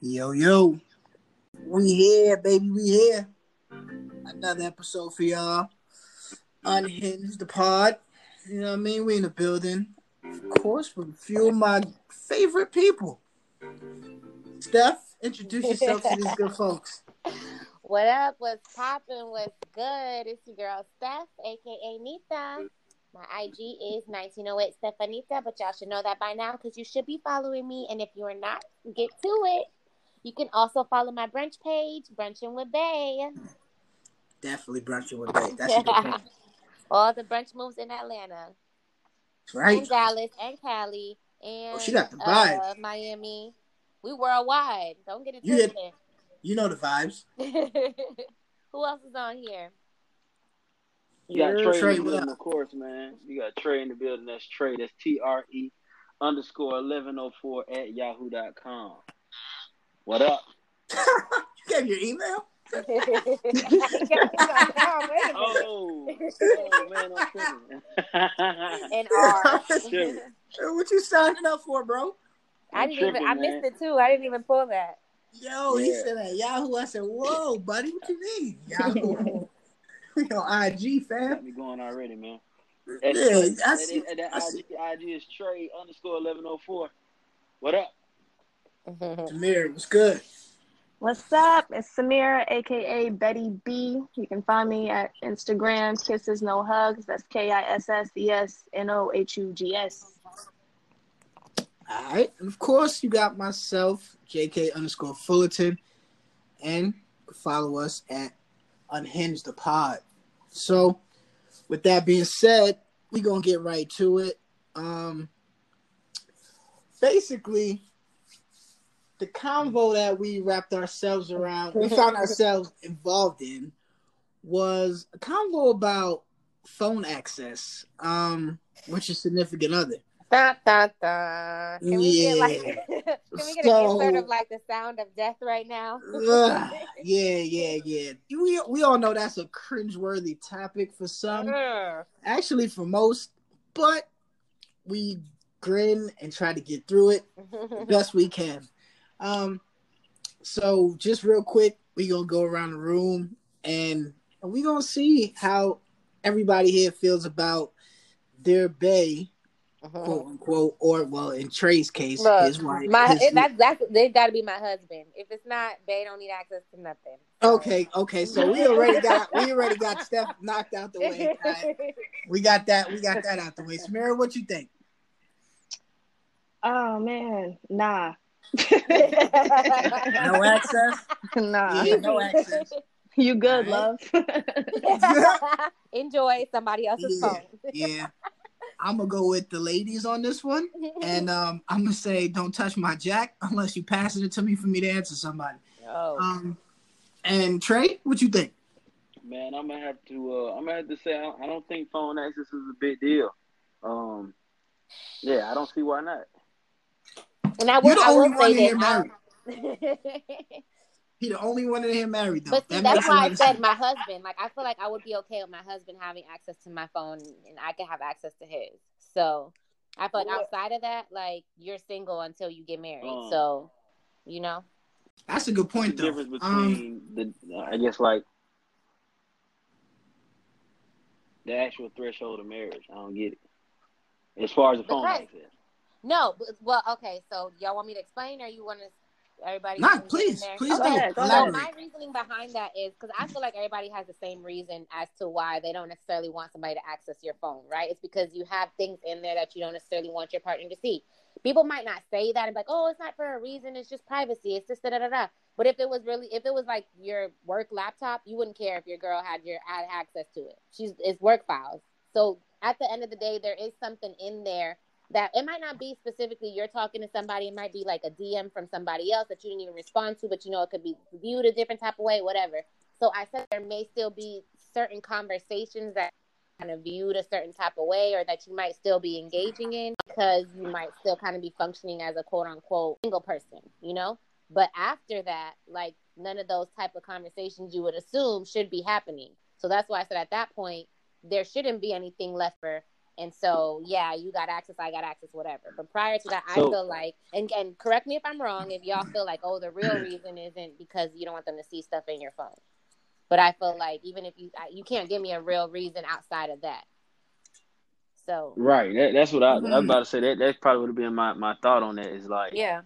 Yo, yo. We here, baby. We here. Another episode for y'all. Unhinged the pod. You know what I mean? We in the building. Of course, with a few of my favorite people. Steph, introduce yourself to these good folks. What up? What's poppin'? What's good? It's your girl Steph, aka Nita. My IG is 1908 Stefanita, but y'all should know that by now because you should be following me. And if you are not, get to it. You can also follow my brunch page, Brunching with Bay. Definitely brunching with Bay. That's a good. All the brunch moves in Atlanta, right. and Dallas, and Cali, and Oh, she got the vibe. uh, Miami. We worldwide. Don't get it You get- twisted. You know the vibes. Who else is on here? You got Yeah, Tre Tre, in the building, of course, man. You got Tre in the building. That's Tre. That's T R E underscore eleven oh four at yahoo.com. What up? you gave your email? Oh, oh man, I'm oh, and R. What you signing up for, bro? I I'm didn't even. I tripping, missed it too. I didn't even pull that. Yo, he Yeah. said that Yahoo. I said, whoa, buddy, what you mean? Yahoo. we on IG, fam. Got me going already, man. Yeah, And, I and- see. and that I see. IG, IG is Tre underscore eleven oh four. What up? Samir, what's good? What's up? It's Samira, aka Betty B. You can find me at Instagram, Kisses No Hugs. That's K I S S E S N O H U G S. All right. And of course, you got myself, JK underscore Fullerton, and you can follow us at Unhinged the Pod. So, with that being said, we're going to get right to it. Um, basically, the convo that we wrapped ourselves around, we found ourselves involved in, was a convo about phone access, um, which is significant other. Da, da, da. Can we get like? Yeah. can we get So- an insert of like the sound of death right now? Ugh, yeah, yeah, yeah. We we all know that's a cringeworthy topic for some, Ugh. actually for most, but we grin and try to get through it the best we can. Um, so just real quick, we gonna go around the room and we gonna see how everybody here feels about their bae, quote unquote, or well, in Tre's case, Look, his wife. my his- it, that's that's they got to be my husband. If it's not, they don't need access to nothing. Okay, okay. So we already got we already got Steph knocked out the way. All right. We got that. We got that out the way. Samira, what you think? Oh man, nah, No access. nah. Yeah, no access. You good, Alright. love? Enjoy somebody else's Yeah. phone. Yeah. I'm gonna go with the ladies on this one, and um, I'm gonna say don't touch my jack unless you pass it to me for me to answer somebody. oh. Um, and Trey, what you think? Man, I'm gonna have to. Uh, I'm gonna have to say I don't, I don't think phone access is a big deal. Um, yeah, I don't see why not. And I You're the I only will one say in here married. I- He the only one in here married though. But see, That that's why I said sense. my husband. Like, I feel like I would be okay with my husband having access to my phone, and I could have access to his. So I feel like Well- outside of that, like you're single until you get married. Um, so, you know, That's a good point the though. difference Um, between the, uh, I guess like the actual threshold of marriage. I don't get it. As far as the phone Because- access, no. But, well, okay. So y'all want me to explain, or you want to? Everybody, Nah, can get in please, please Okay. ahead, So my reasoning behind that is because I feel like everybody has the same reason as to why they don't necessarily want somebody to access your phone, right? It's because you have things in there that you don't necessarily want your partner to see. People might not say that and be like, "Oh, it's not for a reason. It's just privacy. It's just da da da da." But if it was really, if it was like your work laptop, you wouldn't care if your girl had your had access to it. She's it's work files. So at the end of the day, there is something in there that it might not be specifically you're talking to somebody. It might be like a DM from somebody else that you didn't even respond to, but you know it could be viewed a different type of way, whatever. So I said there may still be certain conversations that kind of viewed a certain type of way or that you might still be engaging in because you might still kind of be functioning as a quote unquote single person, you know? But after that, like none of those type of conversations you would assume should be happening. So that's why I said at that point there shouldn't be anything left for and so yeah, you got access, I got access, whatever. But prior to that, so, I feel like and and correct me if I'm wrong, if y'all feel like, oh, the real reason isn't because you don't want them to see stuff in your phone. But I feel like even if you you can't give me a real reason outside of that. So right, that, that's what I, mm-hmm. I, was about to say. That that's probably would have been my, my thought on that. Is like, yeah.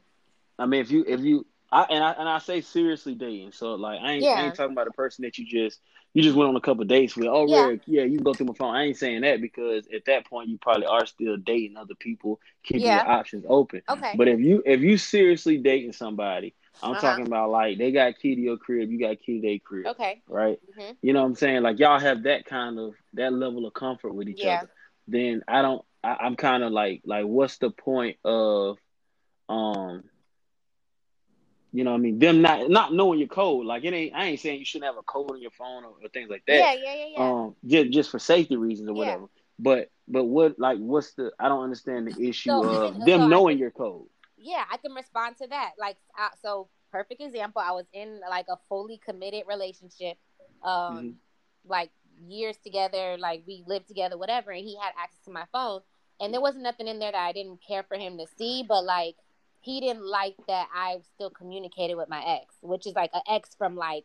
I mean, if you if you I and I and I say seriously dating. So like, I ain't, yeah. I ain't talking about a person that you just you just went on a couple dates with. Oh, yeah. yeah, you can go through my phone. I ain't saying that because at that point you probably are still dating other people, keeping yeah. your options open. Okay. But if you if you seriously dating somebody I'm uh-huh. talking about like they got key to your crib, you got key to their crib. Okay. Right. Mm-hmm. You know what I'm saying? Like y'all have that kind of that level of comfort with each yeah. other. Then I don't. I, am kind of like like what's the point of, um. You know what I mean? Them not not knowing your code. Like it ain't. I ain't saying you shouldn't have a code on your phone or, or things like that. Yeah, yeah, yeah, yeah. Um, just just for safety reasons or whatever. Yeah. But but what like what's the? I don't understand the issue so, of them so knowing your code yeah, I can respond to that. Like, uh, so perfect example. I was in like a fully committed relationship, um, mm-hmm. like years together. Like we lived together, whatever. And he had access to my phone, and there wasn't nothing in there that I didn't care for him to see. But like, he didn't like that I still communicated with my ex, which is like an ex from like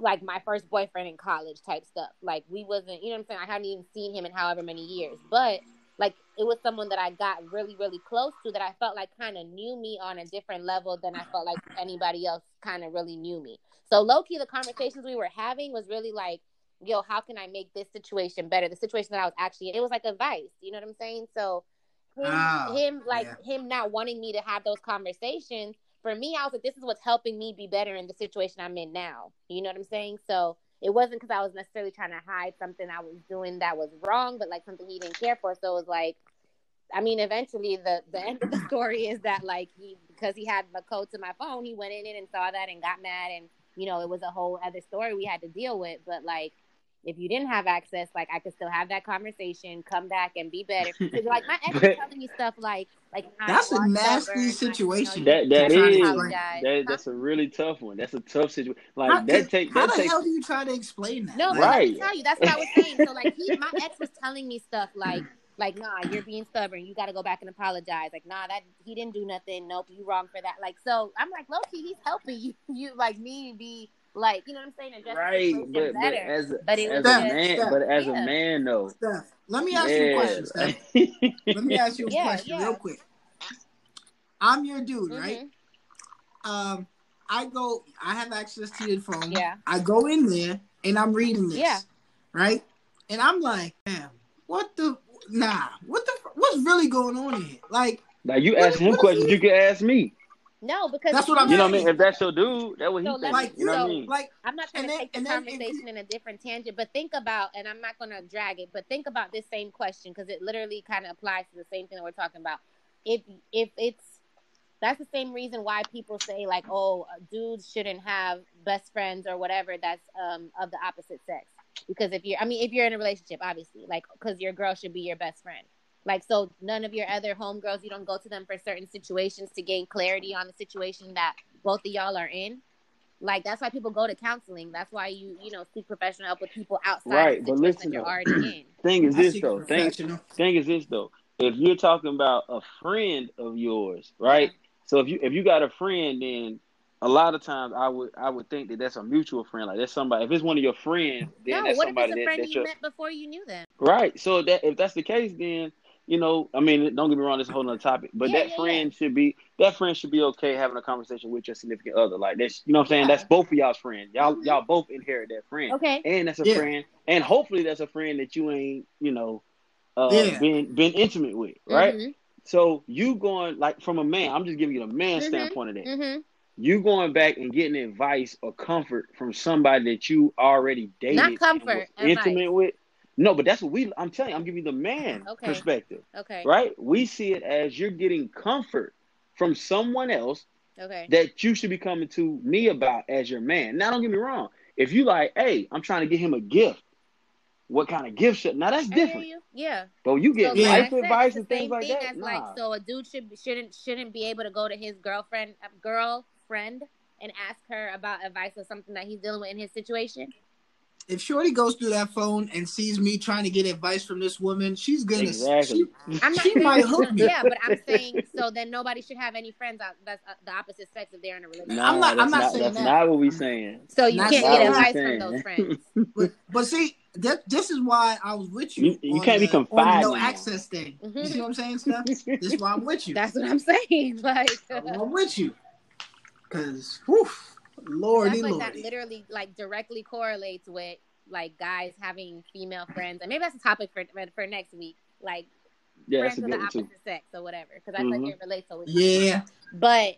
like my first boyfriend in college type stuff. Like we wasn't, you know what I'm saying? I hadn't even seen him in however many years. But like it was someone that I got really, really close to that I felt like kind of knew me on a different level than I felt like anybody else kind of really knew me. So low key, the conversations we were having was really like, yo, how can I make this situation better? The situation that I was actually in, it was like advice. You know what I'm saying? So him, oh, him like yeah. him not wanting me to have those conversations. For me, I was like, this is what's helping me be better in the situation I'm in now. You know what I'm saying? So it wasn't because I was necessarily trying to hide something I was doing that was wrong, but like something he didn't care for. So it was like, I mean, eventually the the end of the story is that like he because he had the code to my phone, he went in it and saw that and got mad, and you know it was a whole other story we had to deal with. But like, if you didn't have access, like I could still have that conversation, come back and be better. Because like my ex was telling me stuff like like that's a nasty situation. That that is that, that's a really tough one. That's a tough situation. Like how, that take how that the take, hell do you try to explain that? No, right. let me tell you. That's what I was saying. So like he, my ex was telling me stuff like like nah, you're being stubborn. You got to go back and apologize. Like nah, that he didn't do nothing. Nope, you wrong for that. Like so, I'm like Loki. He's helping you. You like me be like you know what I'm saying? Address right, but, but as a, but it as a man, Steph, but as yeah. a man though. Steph, let me ask yeah. you a question. Steph. let me ask you a yeah, question real quick. I'm your dude, mm-hmm. right? Um, I go. I have access to your phone. Yeah. I go in there and I'm reading this. Yeah. Right. And I'm like, damn, what the? Nah, what the? What's really going on here? Like, now you ask him questions, you can ask me. No, because that's what I'm. You know what I mean? If that's your dude, that what he so thinks. Like, you know so, what I mean? Like, I'm not trying to then, take the conversation in a different tangent, but think about, and I'm not going to drag it, but think about this same question because it literally kind of applies to the same thing that we're talking about. If if it's that's the same reason why people say like, oh, dudes shouldn't have best friends or whatever that's um of the opposite sex because if you're, I mean, if you're in a relationship, obviously, like, because your girl should be your best friend. Like, so none of your other homegirls, you don't go to them for certain situations to gain clarity on the situation that both of y'all are in. Like, that's why people go to counseling. That's why you, you know, seek professional help with people outside right, but listen, you're already in. Thing is this, though. Thing, thing is this, though. If you're talking about a friend of yours, right? Yeah. So if you if you got a friend, then a lot of times I would I would think that that's a mutual friend. Like that's somebody. If it's one of your friends, then no, that's what somebody if it's a friend that, you met before you knew them? Right. So that if that's the case, then you know, I mean, don't get me wrong, this is a whole other topic, but yeah, that yeah, friend yeah. should be that friend should be okay having a conversation with your significant other. Like that's you know what I'm saying? That's both of y'all's friends. Y'all mm-hmm. y'all both inherit that friend. Okay. And that's a friend. And hopefully that's a friend that you ain't, you know, uh been been intimate with, right? Mm-hmm. So you going like from a man, I'm just giving you the man mm-hmm. standpoint of that. Mm-hmm. You going back and getting advice or comfort from somebody that you already dated, not comfort, intimate with. No, but that's what we. I'm telling you, I'm giving you the man Okay. perspective, Okay. right? We see it as you're getting comfort from someone else Okay. that you should be coming to me about as your man. Now, don't get me wrong. If you like, hey, I'm trying to get him a gift. What kind of gift should? Now that's different. Yeah. But you get So, life advice and things like that. Nah. like, so a dude should shouldn't shouldn't be able to go to his girlfriend uh, girlfriend and ask her about advice or something that he's dealing with in his situation. If Shorty goes through that phone and sees me trying to get advice from this woman, she's gonna exactly. she- I'm not She saying, might hook me. Yeah, but I'm saying so then nobody should have any friends out that's uh, the opposite sex if they're in a relationship. Nah, I'm not- That's I'm not not. saying that's that. not what we're saying. So you Not can't get advice Saying. from those friends. but, but see, that this is why I was with you. You- you can't be the, on the no access thing. You Mhm. see what I'm saying, Steph? this is why I'm with you. That's what I'm saying. Like I'm with you. Cause, whew, I lordy, feel like that literally like directly correlates with like guys having female friends, and maybe that's a topic for for next week. Like Yeah, friends of the good one too. opposite sex or whatever, because I feel Mhm. like it relates so. Yeah, But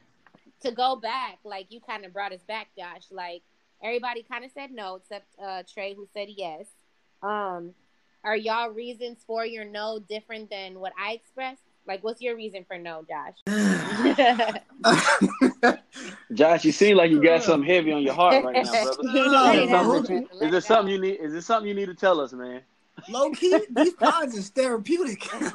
to go back, like you kind of brought us back, Josh. Like everybody kind of said no, except uh, Tre, who said yes. Um, are y'all reasons for your no different than what I expressed? Like, what's your reason for no, Josh? Josh, you seem like you got something heavy on your heart right now, brother. Is there something, you- it is there something you need? Is there something you need to tell us, man? low key, these pods is therapeutic. we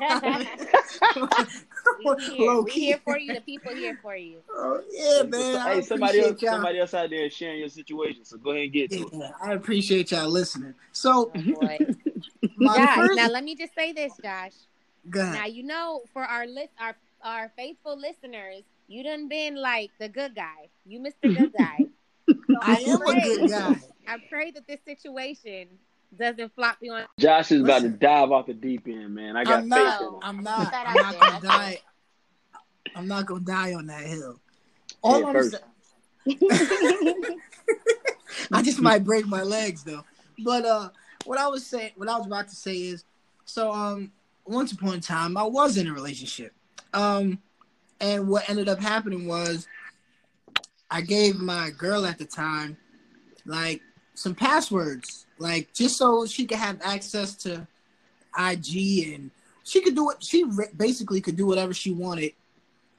here. low we key. here for you. The people here for you. Oh, yeah, man. I hey, somebody else, y'all. somebody else out there sharing your situation. So go ahead and get to it. I appreciate y'all listening. So, Oh, boy. Josh, first, now let me just say this, Josh. go ahead. Now you know for our list, our our faithful listeners, you done been like the good guy. You Mr. Good Guy. So I am a pray- good guy. I pray that this situation doesn't flop you on. Josh is about to dive off the deep end, man. I got I'm faith not. in him. I'm not. I'm not gonna die. I'm not gonna die on that hill. All Head I'm first. saying, I just might break my legs though. But uh, what I was saying, what I was about to say is, so um, once upon a time, I was in a relationship. Um, and what ended up happening was, I gave my girl at the time, like some passwords, like just so she could have access to IG and she could do it. She basically could do whatever she wanted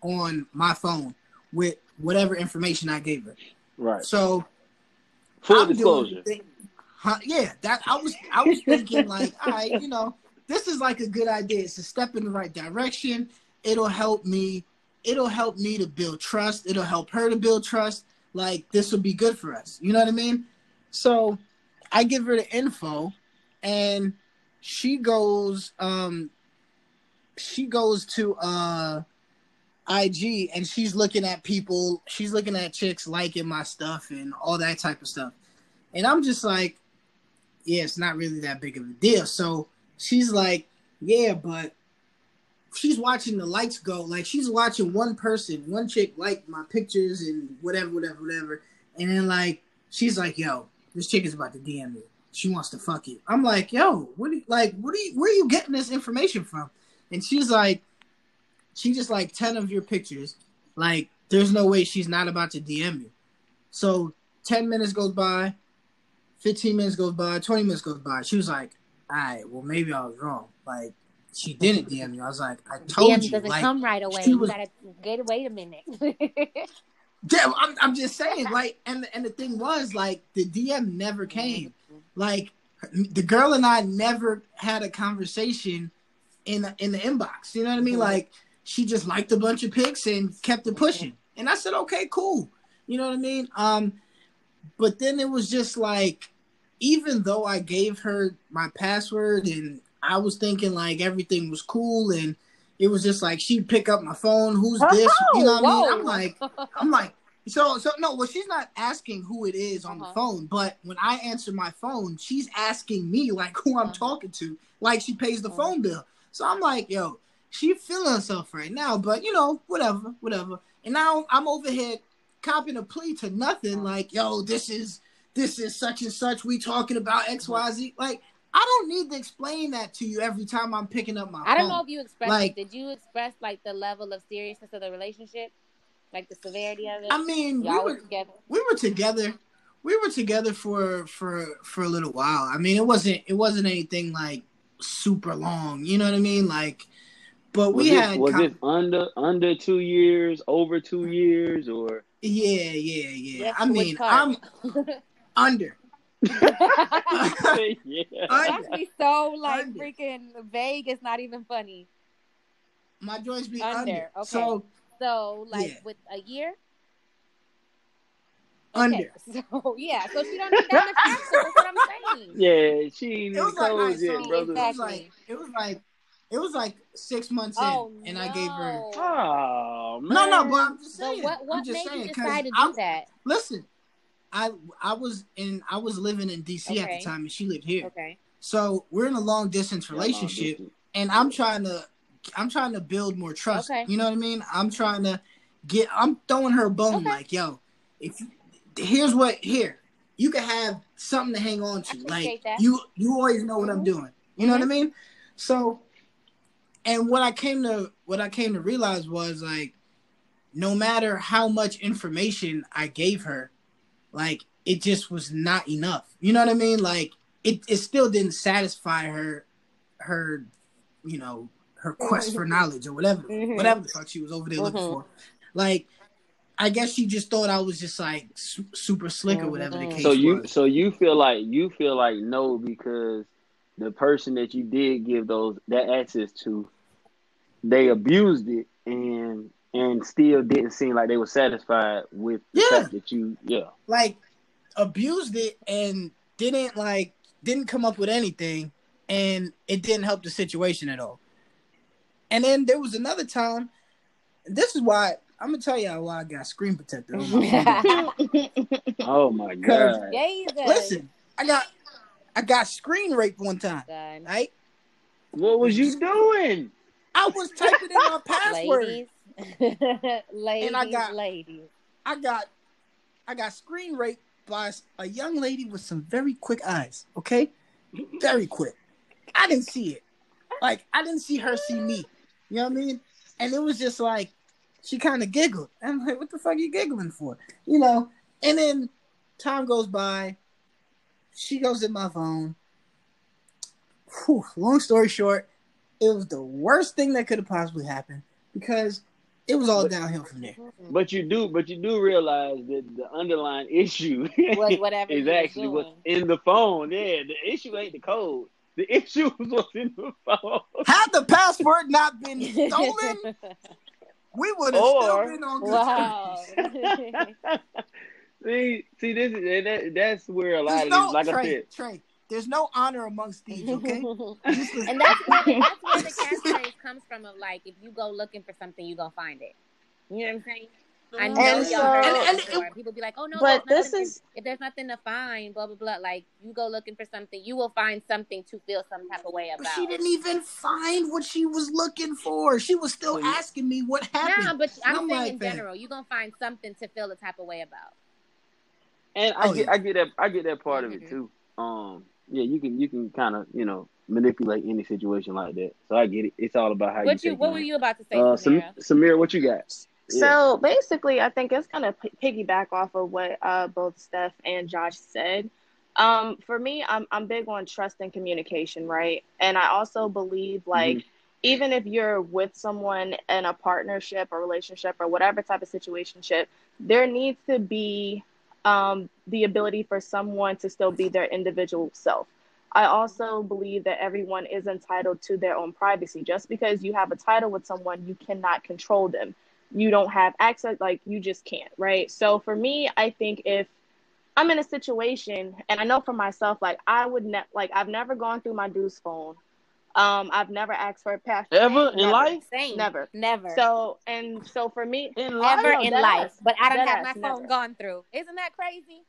on my phone with whatever information I gave her. Right. So Full I'm disclosure. Huh, yeah, that I was I was thinking like, all right, you know, this is like a good idea. It's a step in the right direction. It'll help me. It'll help me to build trust. It'll help her to build trust. Like this will be good for us. You know what I mean? So I give her the info, and she goes. Um, she goes to uh, IG, and she's looking at people. She's looking at chicks liking my stuff and all that type of stuff. And I'm just like, yeah, it's not really that big of a deal. So she's like, yeah, but she's watching the lights go. Like she's watching one person, one chick like my pictures and whatever, whatever, whatever. And then like she's like, yo, this chick is about to DM me. She wants to fuck you. I'm like, yo, what like what are you where are you getting this information from? And she's like, she just like 10 of your pictures. Like, there's no way she's not about to DM you. So 10 minutes goes by, 15 minutes goes by, 20 minutes goes by. She was like, all right, well, maybe I was wrong. Like, she didn't DM you. I was like, I told DM you. doesn't like, come right away. she You gotta get wait a minute. Yeah, I'm, I'm just saying, like, and and the thing was, like, the DM never came. Like, the girl and I never had a conversation in in the inbox. You know what I mean? Mhm. Like, she just liked a bunch of pics and kept it pushing. And I said, okay, cool. You know what I mean? Um, but then it was just like, even though I gave her my password and I was thinking like everything was cool and it was just like she'd pick up my phone, who's this? You know what I mean? I'm like, I'm like, so so no, well, she's not asking who it is on Uh-huh. the phone, but when I answer my phone, she's asking me like who I'm Uh-huh. talking to, like she pays the Uh-huh. phone bill. So I'm like, yo, she feeling herself right now, but you know, whatever, whatever. And now I'm over here copping a plea to nothing, like, yo, this is this is such and such. We talking about X, Y, Z. Like, I don't need to explain that to you every time I'm picking up my I don't phone. know if you expressed. Like- did you express like the level of seriousness of the relationship, like the severity of it? I mean, we Y'all were were together. we were together. we were together for for for a little while. I mean, it wasn't it wasn't anything like super long. You know what I mean? Like, but we was had it, was com- it under under two years, over two years, or yeah, yeah, yeah. Yes, I mean. I'm under. yeah. That's be so like Under. freaking vague. It's not even funny. My joints be Under, under. okay. So So like Yeah. with a year. under. So yeah, so she don't need that much access. That's what I'm saying. Yeah, she It was like, cold alright, yet, so brother. it was like it was like it was like six months Oh in, and I gave her. Oh man. No, no, but I'm just So saying. what what I'm just made saying you 'cause decide to I- do that? Listen, I I was in I was living in DC at the time, and she lived here. Okay. So we're in a long distance Yeah, long relationship, distance. and I'm trying to I'm trying to build more trust. Okay. You know what I mean? I'm trying to get. I'm throwing her a bone Okay. like, yo, if here's what here you can have something to hang on to. I Like that. you you always know what I'm Mhm. doing. You know what I Mhm. mean? So, and what I came to what I came to realize was like, no matter how much information I gave her, like it just was not enough. You know what I mean? Like it it still didn't satisfy her her you know her quest for knowledge or whatever Mhm. whatever the fuck she was over there looking Mhm. for. Like I guess she just thought I was just like su- super slick or whatever the Mhm. case So you was. so you feel like you feel like no because the person that you did give those that access to, they abused it and and still didn't seem like they were satisfied with the Yeah. fact that you yeah. like abused it and didn't like didn't come up with anything and it didn't help the situation at all. And then there was another time and this is why I'm gonna tell y'all why I got screen protector on my phone. Oh my Cause- god. Jesus. Listen, I got I got screen raped one time, God. right? What was you doing? I was typing in my password. Ladies. Ladies. And I got- ladies. I got I got screen raped by a young lady with some very quick eyes. Okay, very quick. I didn't see it. Like I didn't see her see me. You know what I mean? And it was just like she kind of giggled. And I'm like, what the fuck are you giggling for? You know? And then time goes by. She goes in my phone. Whew, long story short, it was the worst thing that could have possibly happened because it was all But- downhill from there. But you do but you do realize that the underlying issue Was whatever is you was actually what's in the phone. Yeah, the issue ain't the code. The issue was what's in the phone. Had the password not been stolen, we would have Or- still been on good wow. terms. see, see, this is and that, that's where a lot There's of no this, like I said, Tre. There's no honor amongst thieves, okay? And that's where, the, that's where the catchphrase comes from of like, if you go looking for something, you're gonna find it. You know what I'm saying? I know And y'all so- heard And- it and- before. People be like, "Oh no, But this nothing- is if there's nothing to find, blah blah blah." Like you go looking for something, you will find something to feel some type of way But about. she didn't even find what she was looking for. She was still So asking me what happened. Nah, but I'm I'm saying like in that. general, you gonna find something to feel the type of way about. and I Oh, get, yeah. I get that, I get that part of Mhm. it too. Um, yeah, you can, you can kind of, you know, manipulate any situation like that. So I get it. It's all about how What you. you? What it were you about to say, Uh, Sam- Samira? Samira, what you got? So basically, I think it's gonna p- piggyback off of what uh, both Steph and Josh said. Um, for me, I'm I'm big on trust and communication, right? And I also believe like even if you're with someone in a partnership or relationship or whatever type of situationship, there needs to be um, the ability for someone to still be their individual self. I also believe that everyone is entitled to their own privacy. Just because you have a title with someone, you cannot control them you don't have access like you just can't right so for me i think if i'm in a situation and i know for myself like i would ne- like i've never gone through my dude's phone um i've never asked for a password Ever in Never. life? Same. Never. Never. so and so for me In life? Ever in dead life, ass. but I don't have my ass, phone never. gone through. Isn't that crazy?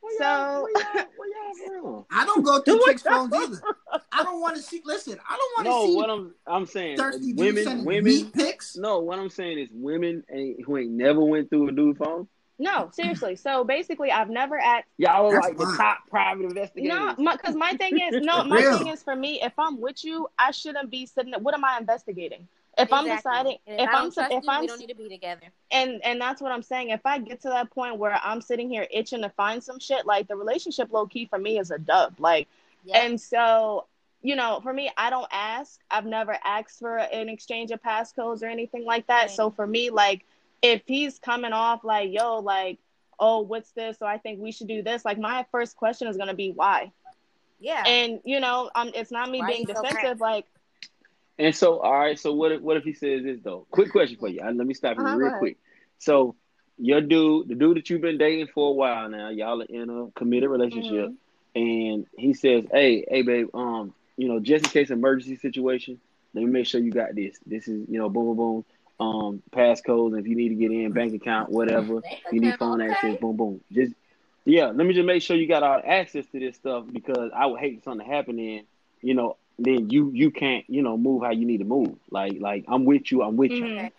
Where So- y'all, where y'all, where? I don't go through chicks' phones either. I don't want to see. Listen, I don't want to No, see what I'm I'm saying, thirsty women, women. meat pics. No, what I'm saying is women ain't, who ain't never went through a dude phone. No seriously so basically i've never asked Y'all are That's like the top private investigators. no because my, thing is no my Real. thing is for me if i'm with you i shouldn't be sitting what am i investigating if exactly. I'm deciding, if, if I'm, if you, I'm, we don't need to be together. And and that's what I'm saying. If I get to that point where I'm sitting here itching to find some shit, like the relationship low key for me is a dub. Like, yep. and so you know, for me, I don't ask. I've never asked for an exchange of passcodes or anything like that. Right. So for me, like, if he's coming off like, yo, like, oh, what's this? So I think we should do this. Like, my first question is gonna be why. Yeah. And you know, um, it's not me why being defensive. So like, and so, all right. So what? If, what if he says this though? Quick question for you. Let me stop you uh-huh, real quick. So your dude, the dude that you've been dating for a while now, y'all are in a committed relationship, mm-hmm. and he says, "Hey, hey, babe, um, you know, just in case emergency situation, let me make sure you got this. This is, you know, boom, boom, boom. Um, passcodes. And if you need to get in, bank account, whatever. you need phone okay. access, boom, boom. Just yeah, let me just make sure you got all access to this stuff because I would hate something to happen in, you know, then you you can't you know move how you need to move. Like like I'm with you, I'm with mm-hmm. you.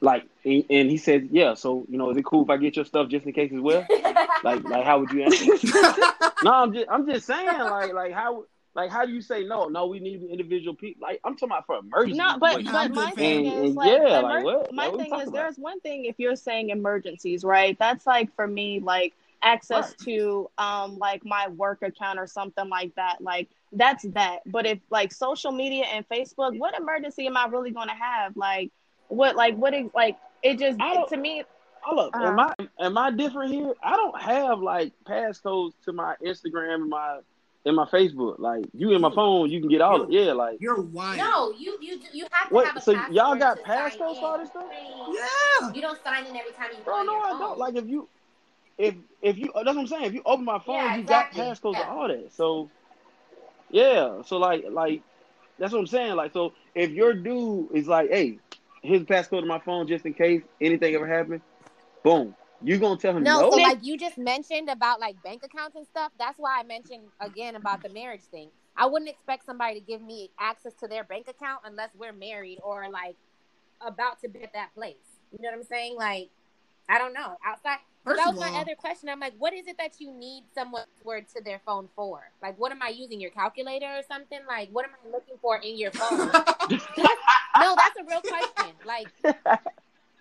Like and he said, yeah. So you know, is it cool if I get your stuff just in case as well? like like how would you answer? no, I'm just I'm just saying like like how. Like how do you say no? No, we need individual people. Like I'm talking about for emergency. No, but, but my thing and, is like, yeah, emer- like what? My like, thing is about? there's one thing if you're saying emergencies, right? That's like for me, like access right. to um like my work account or something like that. Like that's that. But if like social media and Facebook, what emergency am I really going to have? Like, what, like, what is like? It just to me. Hold up, uh-huh. am I am I different here? I don't have like passcodes to my Instagram and my in my Facebook. Like you in my phone, you can get all. Of, yeah, like you're wild. No, you you you have to what, have a so y'all got passcodes for this stuff? Yeah. You don't sign in every time you. Bro, no, I phone. don't. Like if you, if if you, that's what I'm saying. If you open my phone, yeah, exactly. you got passcodes yeah. to all that. So yeah. So like like that's what I'm saying. Like so if your dude is like, hey, here's the passcode to my phone just in case anything ever happened, boom. You gonna tell him no? no? So like you just mentioned about like bank accounts and stuff. That's why I mentioned again about the marriage thing. I wouldn't expect somebody to give me access to their bank account unless we're married or like about to be at that place. You know what I'm saying? Like, I don't know. Outside First that was my all, other question. I'm like, what is it that you need someone's word to their phone for? Like, what am I using your calculator or something? Like, what am I looking for in your phone? no, that's a real question. Like,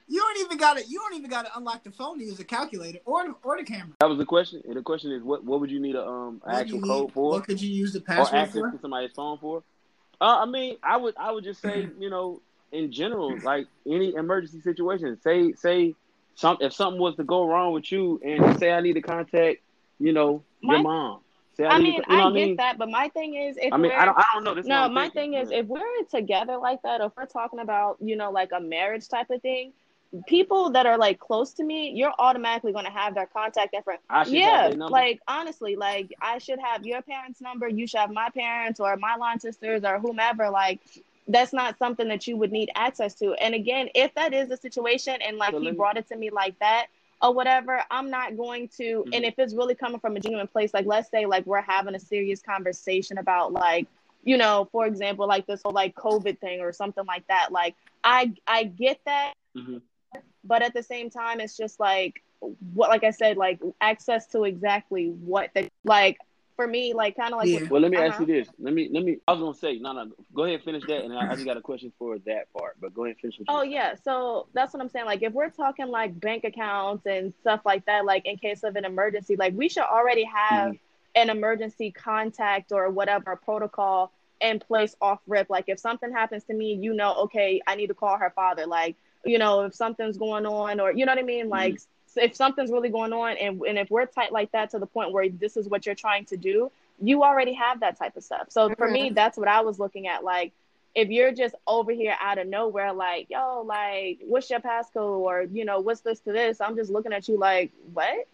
you don't even got to. You don't even got to unlock the phone to use a calculator or the, or the camera. That was the question. And the question is, what what would you need a um actual code for? What could you use the password or access for? to somebody's phone for? Uh, I mean, I would I would just say, you know, in general, like any emergency situation, say say some if something was to go wrong with you and say I need to contact, you know, my, your mom. Say I, I mean, to, you know I get mean? that, but my thing is, if I mean, I don't, I don't know. This no, my thing is, if we're together like that, or if we're talking about, you know, like a marriage type of thing, people that are like close to me, you're automatically going to have their contact info. yeah, like honestly, like I should have your parents' number, you should have my parents or my line sisters or whomever. Like that's not something that you would need access to. And again, if that is the situation and like so he brought it to me like that or whatever, I'm not going to mm-hmm. and if it's really coming from a genuine place, like let's say like we're having a serious conversation about like, you know, for example, like this whole like COVID thing or something like that. Like I I get that. Mm-hmm. But at the same time, it's just like what like I said, like access to exactly what the like for me, like kind of like. Yeah. well, let me uh-huh. ask you this. Let me let me. I was gonna say no, no. Go ahead, and finish that, and I, I just got a question for that part. But go ahead, finish. oh yeah, so that's what I'm saying. Like if we're talking like bank accounts and stuff like that, like in case of an emergency, like we should already have mm-hmm. an emergency contact or whatever protocol in place off rip. Like if something happens to me, you know, okay, I need to call her father. Like you know, if something's going on, or you know what I mean, like. Mm-hmm. if something's really going on and, and if we're tight like that to the point where this is what you're trying to do you already have that type of stuff. So for me mm-hmm. that's what i was looking at. Like if you're just over here out of nowhere like yo like what's your passcode? Or you know what's this to this? I'm just looking at you like what?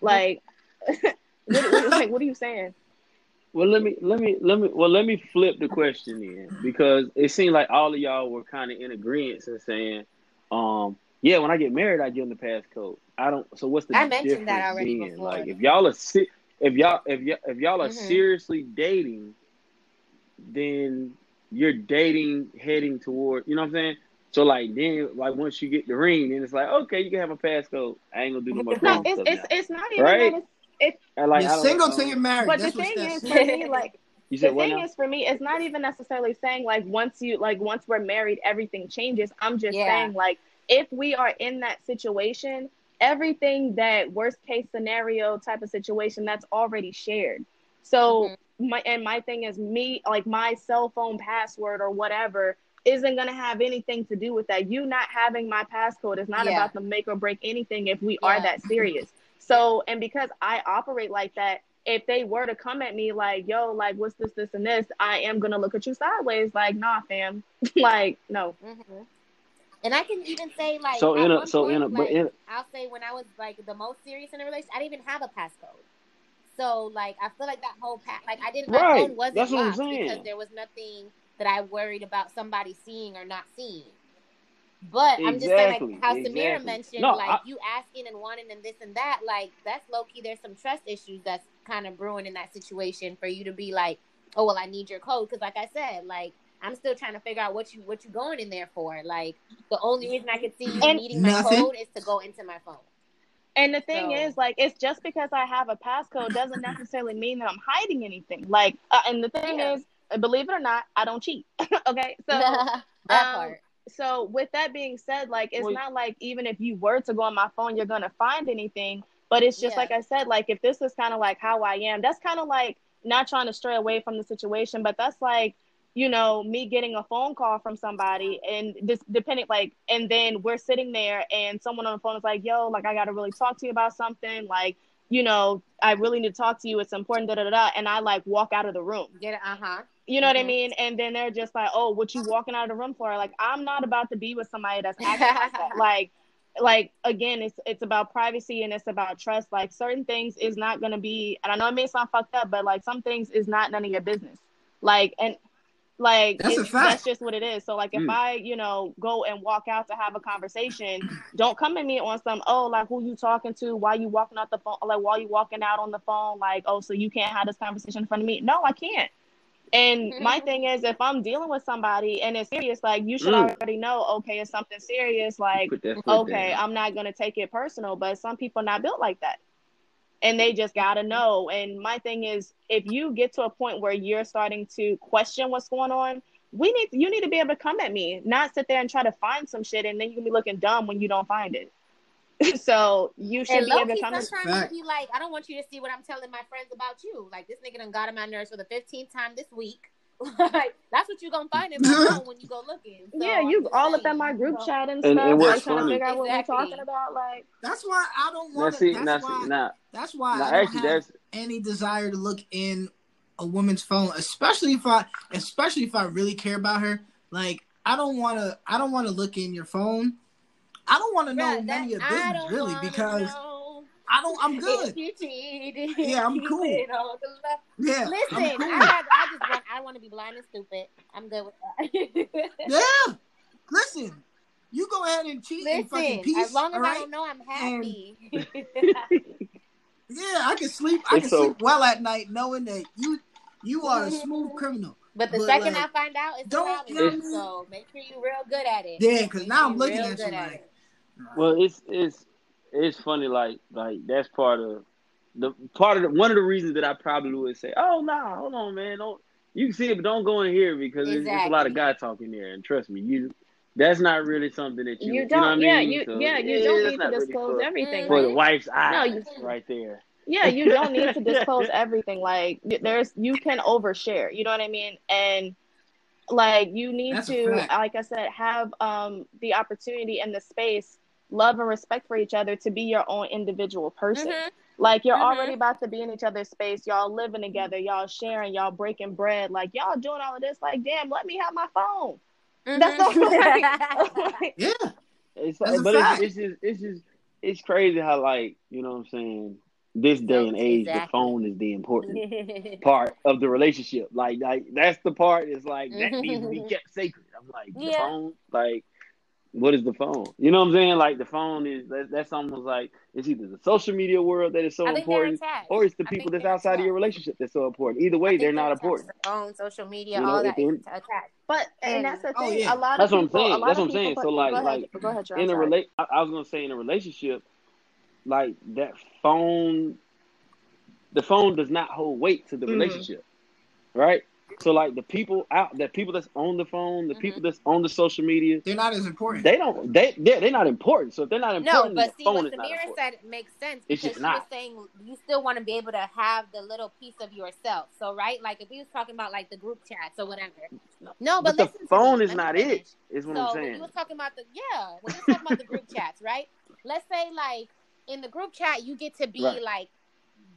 Like what, like what are you saying well let me let me let me well let me flip the question in because it seemed like all of y'all were kind of in agreement and saying um yeah, when I get married, I give them the passcode. I don't. So what's the? I mentioned that already then? before. Like if y'all are si- if y'all if y'all if y'all are mm-hmm. seriously dating, then you're dating heading toward. You know what I'm saying? So like then like once you get the ring, then it's like okay, you can have a passcode. I ain't gonna do no more. No, it's it's, it's not even right. It's, it's like, you're single till you're married. But That's the thing is, for me, like You said the thing now? is for me, it's not even necessarily saying like once you like once we're married, everything changes. I'm just Yeah. saying like if we are in that situation, everything that worst case scenario type of situation that's already shared. So mm-hmm. my and my thing is me like my cell phone password or whatever isn't gonna have anything to do with that. You not having my passcode is not Yeah. about to make or break anything if we are that serious. So and because I operate like that, if they were to come at me like, yo, like what's this, this, and this, I am gonna look at you sideways, like, nah, fam. like, no. hmm And I can even say like So in a one so in a point, but like, in I'll say when I was like the most serious in a relationship, I didn't even have a passcode. So like I feel like that whole pass like I didn't my Right. phone wasn't That's what I'm locked saying. because there was nothing that I worried about somebody seeing or not seeing. But I'm just saying like how Samira mentioned, No, like I- you asking and wanting and this and that, like that's low key there's some trust issues that's kind of brewing in that situation for you to be like, Oh well I need your code because like I said, like I'm still trying to figure out what you what you going in there for. Like the only reason I could see you needing my Nothing. code is to go into my phone. And the thing So- is, like, it's just because I have a passcode doesn't necessarily mean that I'm hiding anything. Like, uh, and the thing Yeah. is, uh, believe it or not, I don't cheat. okay, so that um, part. So with that being said, like, it's Well- not like even if you were to go on my phone, you're gonna find anything. But it's just Yeah. like I said, like if this is kind of like how I am, that's kind of like not trying to stray away from the situation, but that's like you know me getting a phone call from somebody and this depending like and then we're sitting there and someone on the phone is like yo like i gotta really talk to you about something like you know i really need to talk to you it's important da da da, and i like walk out of the room Get it, uh huh. You know what i Mhm. mean? And then they're just like oh what you walking out of the room for? Like i'm not about to be with somebody that's acting like like like again it's it's about privacy and it's about trust. Like certain things is not going to be and i know it may sound fucked up but like some things is not none of your business. Like and like That's fact. that's just what it is. So like if Mm. i you know go and walk out to have a conversation don't come at me on some oh like who you talking to? Why you walking out the phone like while you walking out on the phone? Like oh so you can't have this conversation in front of me? No i can't and my thing is if i'm dealing with somebody and it's serious like you should Mm. already know okay it's something serious like Put that foot okay down. i'm not going to take it personal but some people not built like that and they just got to know and my thing is if you get to a point where you're starting to question what's going on we need you need to be able to come at me not sit there and try to find some shit and then you can be looking dumb when you don't find it so you should And be able to come sometimes Fact. be like, I don't want you to see what I'm telling my friends about you. Like this nigga done got on my nerves for the 15th time this week. like that's what you're gonna find in my phone when you go looking. So, yeah you just all up in my group so- chat and And- stuff and what's like trying to figure out what Exactly. we're talking about like That's why I don't Now want see, to. now That's see, why. now, That's why now I don't actually, have that's any desire to look in a woman's phone, especially if I, especially if I really care about her. Like I don't want to. I don't want to look in your phone. I don't want to know Bruh, none of your business really because know I don't. I'm good. you cheated, Yeah, I'm keep cool. it on the left. Yeah. Listen, I'm cool. I, had, I just want, I want to be blind and stupid. I'm good with that. Yeah. Listen, you go ahead and cheat in fucking Listen, peace. as long as all I don't know, I'm happy. Yeah, I can sleep. I can so- sleep well at night knowing that you you are a smooth criminal. but the But, second like, I find out, it's a don't- problem. you know what I mean? So make sure you're real good at it. Yeah, because now I'm looking at you like. It. well, it's it's it's funny. Like like that's part of the part of the, one of the reasons that I probably would say, oh no, nah, hold on, man, don't you can see it, but don't go in here because it's, it's a lot of Exactly. guy talking there, and trust me, you that's not really something that you you you, don't know what I yeah mean? you So, yeah you yeah, don't it's need not to really disclose for, everything for the wife's No, eyes you- right there. yeah you don't need to disclose everything like there's you can overshare you know what i mean and like you need That's to like i said have um the opportunity and the space love and respect for each other to be your own individual person Mhm. like you're Mhm. already about to be in each other's space y'all living together y'all sharing y'all breaking bread like y'all doing all of this like damn let me have my phone that's all like, Yeah. It's That's but it's, it's just it's just it's crazy how like you know what I'm saying. This day and age, the phone is the important part of the relationship. Like, like that's the part. Is like that needs to be kept sacred. I'm like the phone. Like, what is the phone? You know what I'm saying? Like the phone is that, that's almost like it's either the social media world that is so I think they're important, or it's the people that's they're outside of your relationship that's so important. Either I way, think they're not important. The phone, social media, You know, all at that the is attached. but and And- that's the Oh, thing yeah. a lot That's of what I'm saying. That's what I'm saying. people So, like- go ahead, like, go ahead Joe, I'm in a relate I, I was gonna say in a relationship, like that phone the phone does not hold weight to the Mhm. relationship. right? So like the people out, the people that's on the phone, the mm-hmm. people that's on the social media, they're not as important. They don't. They they're, they're not important. So if they're not important, no. But see, what Samira said makes sense because she not. was saying you still want to be able to have the little piece of yourself. So right, like if he was talking about like the group chats or whatever. No, but, but the phone is not it. Is what so I'm saying. When he was talking about the yeah, when he was talking about the group chats, right? Let's say like in the group chat you get to be right. like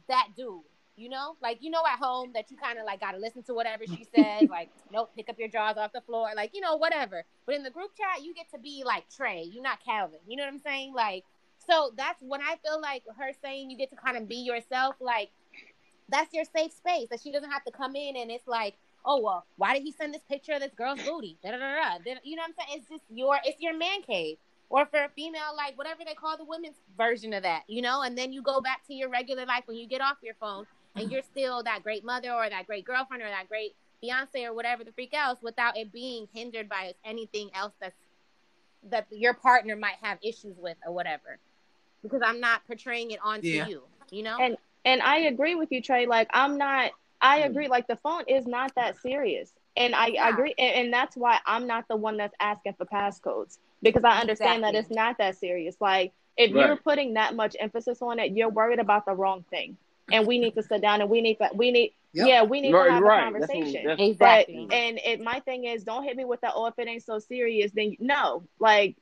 that dude you know, like you know at home that you kind of like got to listen to whatever she says. like, nope, pick up your drawers off the floor. Like, you know, whatever. But in the group chat, you get to be like Tre. You're not Calvin. You know what I'm saying? Like, so that's when I feel like her saying you get to kind of be yourself. Like, that's your safe space. That she doesn't have to come in and it's like, oh well, why did he send this picture of this girl's booty? Da, da, da, da. You know what I'm saying? It's just your it's your man cave. Or for a female, like whatever they call the women's version of that, you know, and then you go back to your regular life when you get off your phone and you're still that great mother or that great girlfriend or that great fiance or whatever the freak else without it being hindered by anything else that's that your partner might have issues with or whatever. Because i'm not portraying it onto yeah. you you know? And and i agree with you Tre. Like i'm not i mm. agree. Like the phone is not that serious. And i, yeah. I agree. And, and, that's why i'm not the one that's asking for passcodes. Because i understand exactly. that it's not that serious. Like if right. you're putting that much emphasis on it you're worried about the wrong thing and we need to sit down and we need to we need Yep. Yeah, we need right, to have right. a conversation. That's what, that's exactly. But, and it, my thing is, don't hit me with that. Oh, if it ain't so serious, then no. Like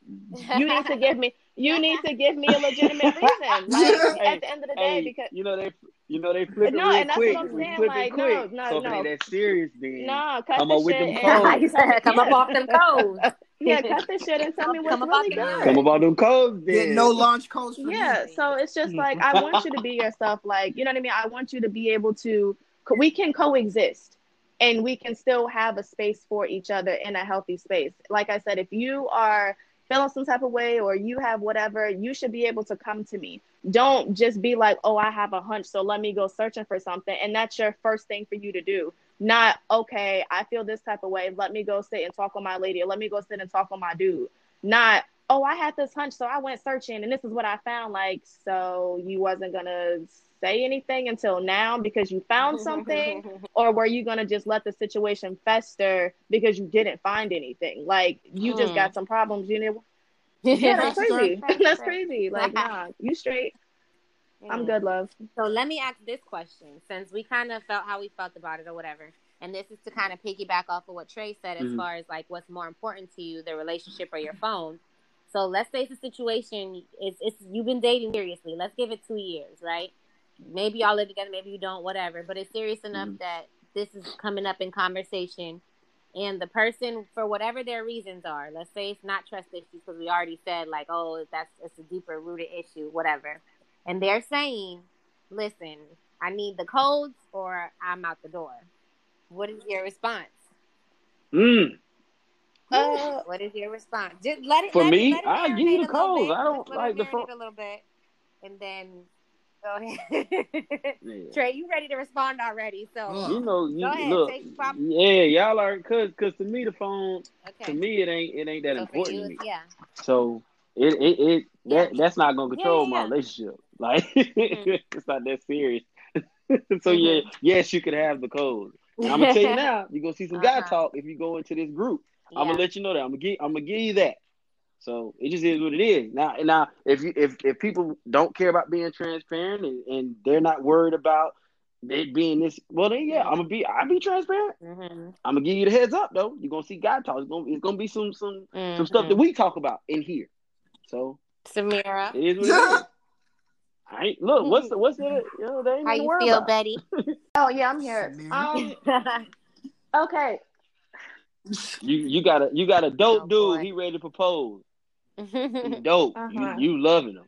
you need to give me, you need to give me a legitimate reason. Like at the end of the day, hey, because you know they, you know they flip it no, real and that's quick. what I'm saying. Like no, no, so no. that serious, then no, cut come the up with them codes. come up off them codes. Yeah, cut the shit and tell me what's really good. Come about them codes. Then. Get no launch codes. yeah, me. so it's just like I want you to be yourself. Like you know what I mean. I want you to be able to we can coexist and we can still have a space for each other in a healthy space. Like I said, if you are feeling some type of way or you have whatever, you should be able to come to me. Don't just be like, oh, I have a hunch, so let me go searching for something. And that's your first thing for you to do. Not, okay, I feel this type of way. Let me go sit and talk with my lady, or let me go sit and talk with my dude. Not, oh, I had this hunch, so I went searching and this is what I found. Like, so you wasn't gonna say anything until now because you found something or were you to just let the situation fester because you didn't find anything like you just got hmm. some problems you know yeah that's crazy that's crazy like nah you straight i'm good love so let me ask this question since we kind of felt how we felt about it or whatever and this is to kind of piggyback off of what Tre said as mm-hmm. far as like what's more important to you the relationship or your phone so let's say it's a situation it's, it's you've been dating seriously let's give it two years right maybe y'all live together, maybe you don't, whatever. But it's serious enough mm that this is coming up in conversation, and the person, for whatever their reasons are, let's say it's not trust issues because we already said like, oh, that's it's a deeper rooted issue, whatever. And they're saying, listen, I need the codes or I'm out the door. What is your response? Mm. Uh, what is your response? Just let it for let me. It, it I give you the codes. I don't like the phone a little bit, and then Go ahead. yeah. Tre, you ready to respond already? So you know, you ahead, look, yeah, y'all are cause cause to me the phone okay. to me it ain't it ain't that so important you, to me. Yeah. So it it, it yeah. that that's not gonna control yeah, yeah. my relationship. Like mm-hmm. it's not that serious. so mm-hmm. yeah, yes, you could have the code. And I'm gonna tell you now, you're gonna see some uh-huh. guy talk if you go into this group. I'm gonna let you know that. I'm gonna give I'm gonna give you that. So it just is what it is. Now, now if you if if people don't care about being transparent and, and they're not worried about it being this, well then yeah, I'm gonna be I'll be transparent. Mm-hmm. I'm gonna give you the heads up though. You're gonna see God talk. It's gonna it's gonna be some some mm-hmm. some stuff that we talk about in here. So Samira, it is what it is. I look, what's the what's the you know, they ain't How you feel, about. Betty? oh yeah, I'm here. Um, okay. You you got a you got a dope oh, dude. Boy. He ready to propose. dope. Uh-huh. You, you loving him.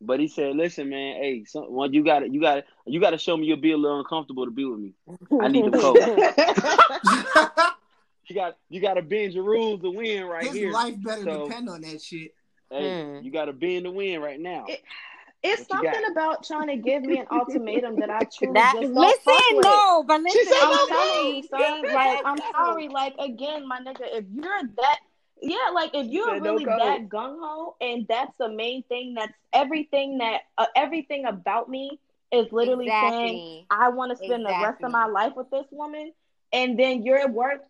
But he said, "Listen, man. Hey, some, one, you got to, you got to, you got to show me you'll be a little uncomfortable to be with me. I need the code. you got, you got to bend your rules to win right His here. His life better so, depend on that shit. Hey, hmm. you got to bend to win right now. It, it's what something about trying to give me an ultimatum that I truly that, just don't listen, no, but listen, I'm telling you, son. Like, I'm sorry. Like, again, my nigga, if you're that yeah, like if you're really no that gung ho, and that's the main thing. That's everything that uh, everything about me is literally exactly. saying I want to spend exactly. the rest of my life with this woman. and then you're at work.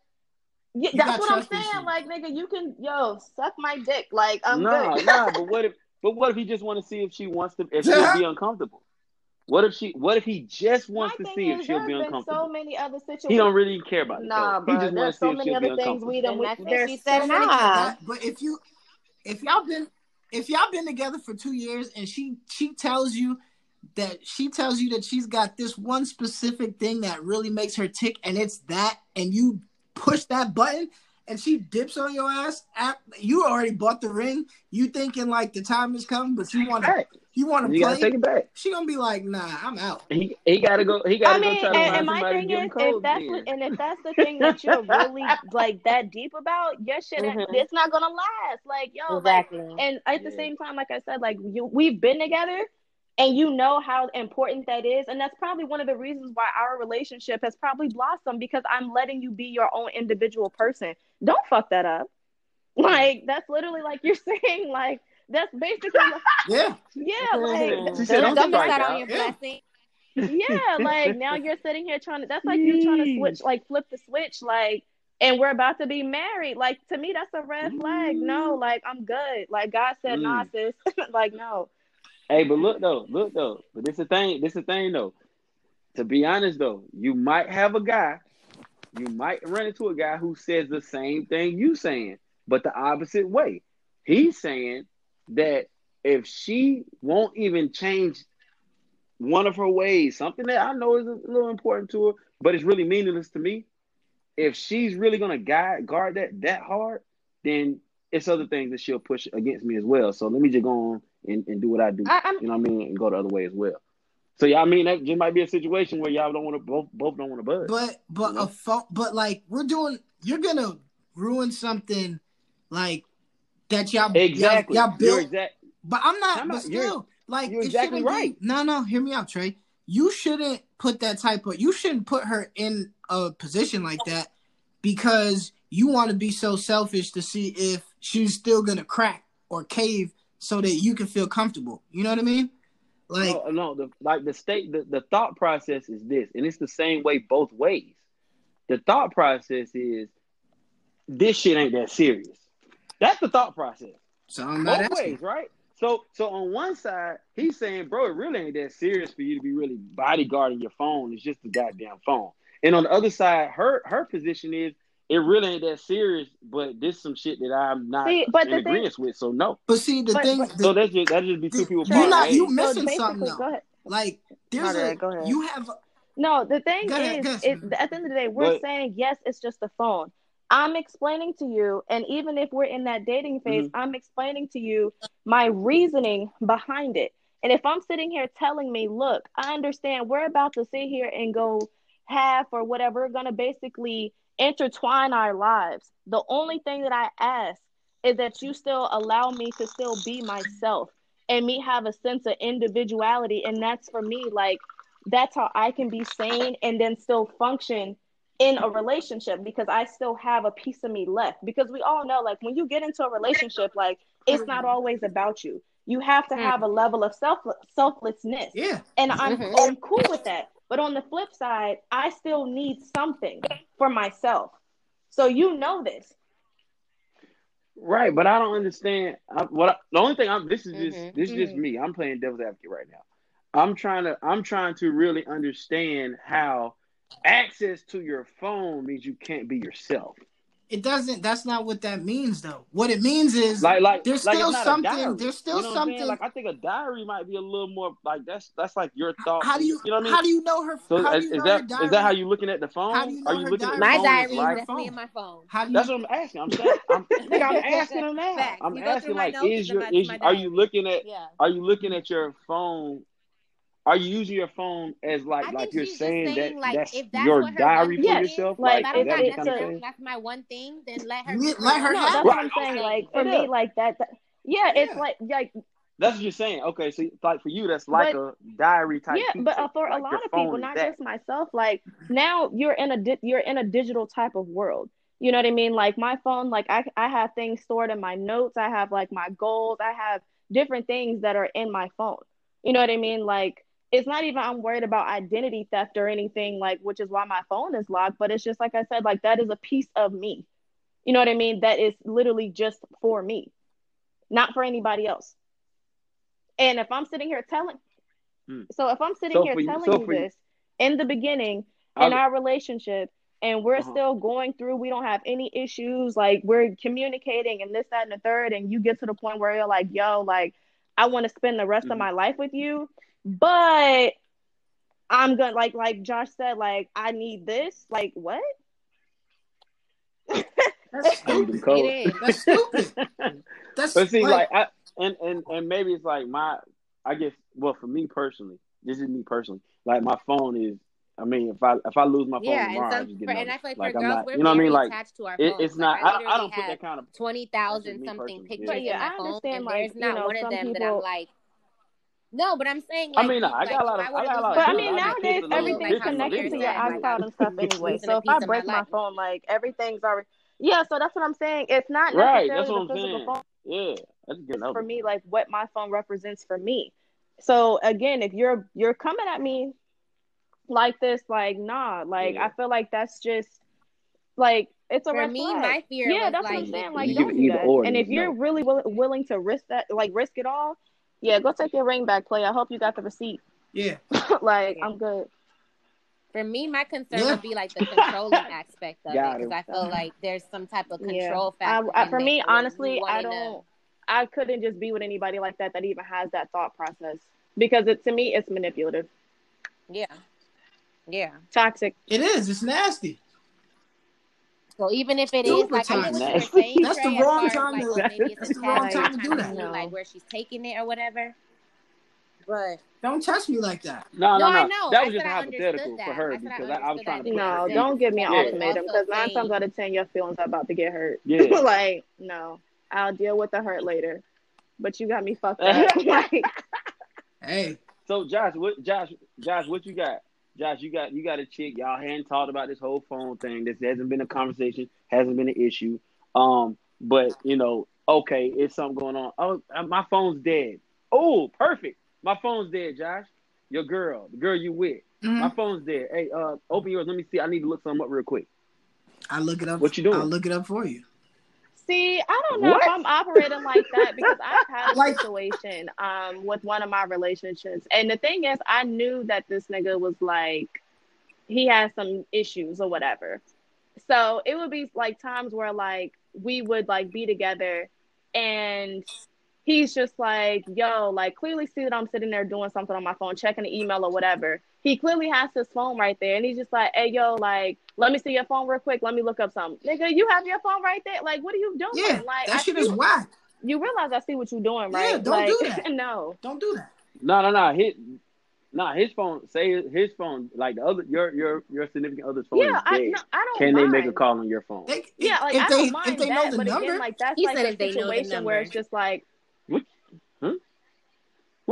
Yeah, that's what I'm saying. Like, nigga, you can yo suck my dick. Like, I'm nah, good. nah. But what if? But what if he just want to see if she wants to? If she'll be uncomfortable? What if she? What if he just wants My to see if she'll be uncomfortable? So many other situations. He don't really care about it. Nah, bro. He just wants to see so if she'll be uncomfortable. We done, we, she said nah. But if you, if y'all been, if y'all been together for two years and she she tells you that she tells you that she's got this one specific thing that really makes her tick, and it's that, and you push that button, and she dips on your ass. At, you already bought the ring. You thinking like the time is coming, but you want to you want to play. take it back. She gonna be like, Nah, I'm out. He he gotta go. He gotta I mean, go try and, to and my thing is, if that's what, and if that's the thing that you're really like that deep about, your shit, mm-hmm. it's not gonna last. Like yo, exactly. Like, and at the yeah. same time, like I said, like you, we've been together and you know how important that is and that's probably one of the reasons why our relationship has probably blossomed because i'm letting you be your own individual person. Don't fuck that up. Like that's literally like you're saying like that's basically like, yeah. Yeah like she said, don't, don't that. on your yeah. blessing. Yeah like now you're sitting here trying to that's like you trying to switch like flip the switch like and we're about to be married. Like to me that's a red flag. No like i'm good. Like god said mm. nah sis. Like no Hey, but look though, look though. But this the thing. This the thing though. To be honest though, you might have a guy, you might run into a guy who says the same thing you saying, but the opposite way. He's saying that if she won't even change one of her ways, something that I know is a little important to her, but it's really meaningless to me. If she's really gonna guide guard that that hard, then it's other things that she'll push against me as well. So let me just go on and, and do what I do. I, you know what I mean? And go the other way as well. So yeah, I mean that just might be a situation where y'all don't want to both both don't want to buzz. But but you know? a fo- but like we're doing, you're gonna ruin something like that y'all exactly y'all, y'all built. Exact- but I'm not. I'm but still, you're, like you're exactly right. Be, no, no, hear me out, Tre. You shouldn't put that type of. You shouldn't put her in a position like that because you want to be so selfish to see if she's still gonna crack or cave so that you can feel comfortable. You know what I mean? Like no, no the, like the state, the, the thought process is this, and it's the same way both ways. The thought process is this shit ain't that serious. That's the thought process. So I'm both ways, right? So so on one side, he's saying, bro, it really ain't that serious for you to be really bodyguarding your phone. It's just a goddamn phone. And on the other side, her her position is it really ain't that serious, but this some shit that I'm not see, but in agreement with. So no. But see, the but, thing. But, so that's just that just be two people. You're not you missing so something. Though. Like there's a go ahead. you have. No, the thing ahead, is, it, at the end of the day, we're but, saying yes, it's just a phone. I'm explaining to you, and even if we're in that dating phase, mm-hmm. I'm explaining to you my reasoning behind it. And if I'm sitting here telling me, look, I understand we're about to sit here and go half or whatever, we're gonna basically intertwine our lives. The only thing that I ask is that you still allow me to still be myself and me have a sense of individuality. And that's for me, like, that's how I can be sane and then still function in a relationship because I still have a piece of me left. Because we all know, like, when you get into a relationship, like, it's not always about you. You have to have a level of self selflessness. Yeah. And I'm, mm-hmm. I'm cool with that. But on the flip side, I still need something for myself. So you know this. Right, but I don't understand. I, what I, the only thing I'm this is just mm-hmm. this is just mm-hmm. me. I'm playing devil's advocate right now. I'm trying to I'm trying to really understand how access to your phone means you can't be yourself it doesn't that's not what that means though. What it means is like like there's like still something there's still you know something like i think a diary might be a little more like that's that's like your thought. how do you, you know what I mean? how do you know her so how is, you know that is that how you looking at the phone how do you know are you looking diary? at my phone diary like, is me and my phone. How do you, that's what i'm asking. I'm saying i'm, I'm asking him that i'm asking like is your is are you looking at are you looking at your phone are you using your phone as like like you're saying, saying, that like, that's, that's your diary for yourself? Like, like that that's, kind of that's my one thing. Then let her let her. No, that's what I'm saying. Like for me, like that. that yeah, yeah, it's like like. That's what you're saying. Okay, so like for you, that's like but, a diary type. Yeah, but uh, for like a lot of people, not just myself, like now you're in a di- you're in a digital type of world. You know what I mean? Like my phone, like I I have things stored in my notes. I have like my goals. I have different things that are in my phone. You know what I mean? Like it's not even I'm worried about identity theft or anything like which is why my phone is locked, but it's just like I said like that is a piece of me. You know what I mean? That is literally just for me. Not for anybody else. And if I'm sitting here telling hmm. so if I'm sitting so here telling you, so you this in the beginning in our relationship and we're uh-huh. still going through we don't have any issues like we're communicating and this that and the third and you get to the point where you're like yo like i want to spend the rest mm-hmm. of my life with you but i'm gonna like like josh said like i need this like what that's stupid. That's stupid. That's but see, like, like I, and and and maybe it's like my, I guess. Well, for me personally, this is me personally. Like my phone is I mean, if I if I lose my phone yeah, tomorrow, and, some, for, and I feel like, like for I'm girls, not, we're you know what I mean? Like attached to our phones. It, it's not. Like, I, I, don't put that kind of twenty thousand something pictures yeah. in my phone, and like, there's not know, one of them people... that I'm like. No, but I'm saying. Like, I mean, I got a lot of. I, got a lot But I mean, nowadays everything's connected to your iCloud and stuff anyway. So if I break my phone, like everything's already. Yeah, so that's what I'm saying. It's not necessarily right, the physical saying. phone. Yeah, that's good. For me, like what my phone represents for me. So again, if you're you're coming at me like this, like nah, like yeah. I feel like that's just like it's a For red me, flag. my fear. Yeah, that's like, what I'm saying. Like, don't do that. Or, and if you're really will- willing to risk that, like risk it all, yeah, go take your ring back, play. I hope you got the receipt. Yeah, like I'm good. For me, my concern yeah. would be like the controlling aspect of it because I feel like there's some type of control yeah. factor. I, I, for me, honestly, I don't. To... I couldn't just be with anybody like that that even has that thought process because it to me it's manipulative. Yeah. Yeah. Toxic. It is. It's nasty. So even if it Super is like I saying, that's the wrong time to like, maybe it's that's the wrong time to do that. Like where she's taking it or whatever. But don't touch me like that. No, no, no. no. Know. That was I just hypothetical for her because I, I, was trying to. No, don't give me an yeah. ultimatum because nine times out of ten, your feelings are about to get hurt. Yeah. like no, I'll deal with the hurt later. But you got me fucked up. like, hey. So Josh, what Josh, Josh, what you got? Josh, you got you got a chick. Y'all hadn't talked about this whole phone thing. This hasn't been a conversation. Hasn't been an issue. Um, but you know, okay, it's something going on. Oh, uh, my phone's dead. Oh, perfect. My phone's dead, Josh. Your girl, the girl you with. Mm-hmm. My phone's dead. Hey, uh, open yours. Let me see. I need to look something up real quick. I look it up. What you doing? I'll look it up for you. See, I don't know what? if I'm operating like that because I've had a like, situation um with one of my relationships. And the thing is, I knew that this nigga was like he had some issues or whatever. So it would be like times where like we would like be together and he's just like, yo, like clearly see that I'm sitting there doing something on my phone, checking the email or whatever. He clearly has his phone right there, and he's just like, hey, yo, like, let me see your phone real quick. Let me look up something. Nigga, you have your phone right there. Like, what are you doing? Yeah, like, that I shit is whack. You realize I see what you're doing, right? Yeah, don't like, do that. no, don't do that. No, no, no. Hit. Nah, his phone. Say his phone. Like the other, your your your significant other's phone yeah, is dead. I, no, I don't Can mind. they make a call on your phone? They, yeah, like if I they, don't mind if they that, know the but number, again, like that's he like a situation where it's just like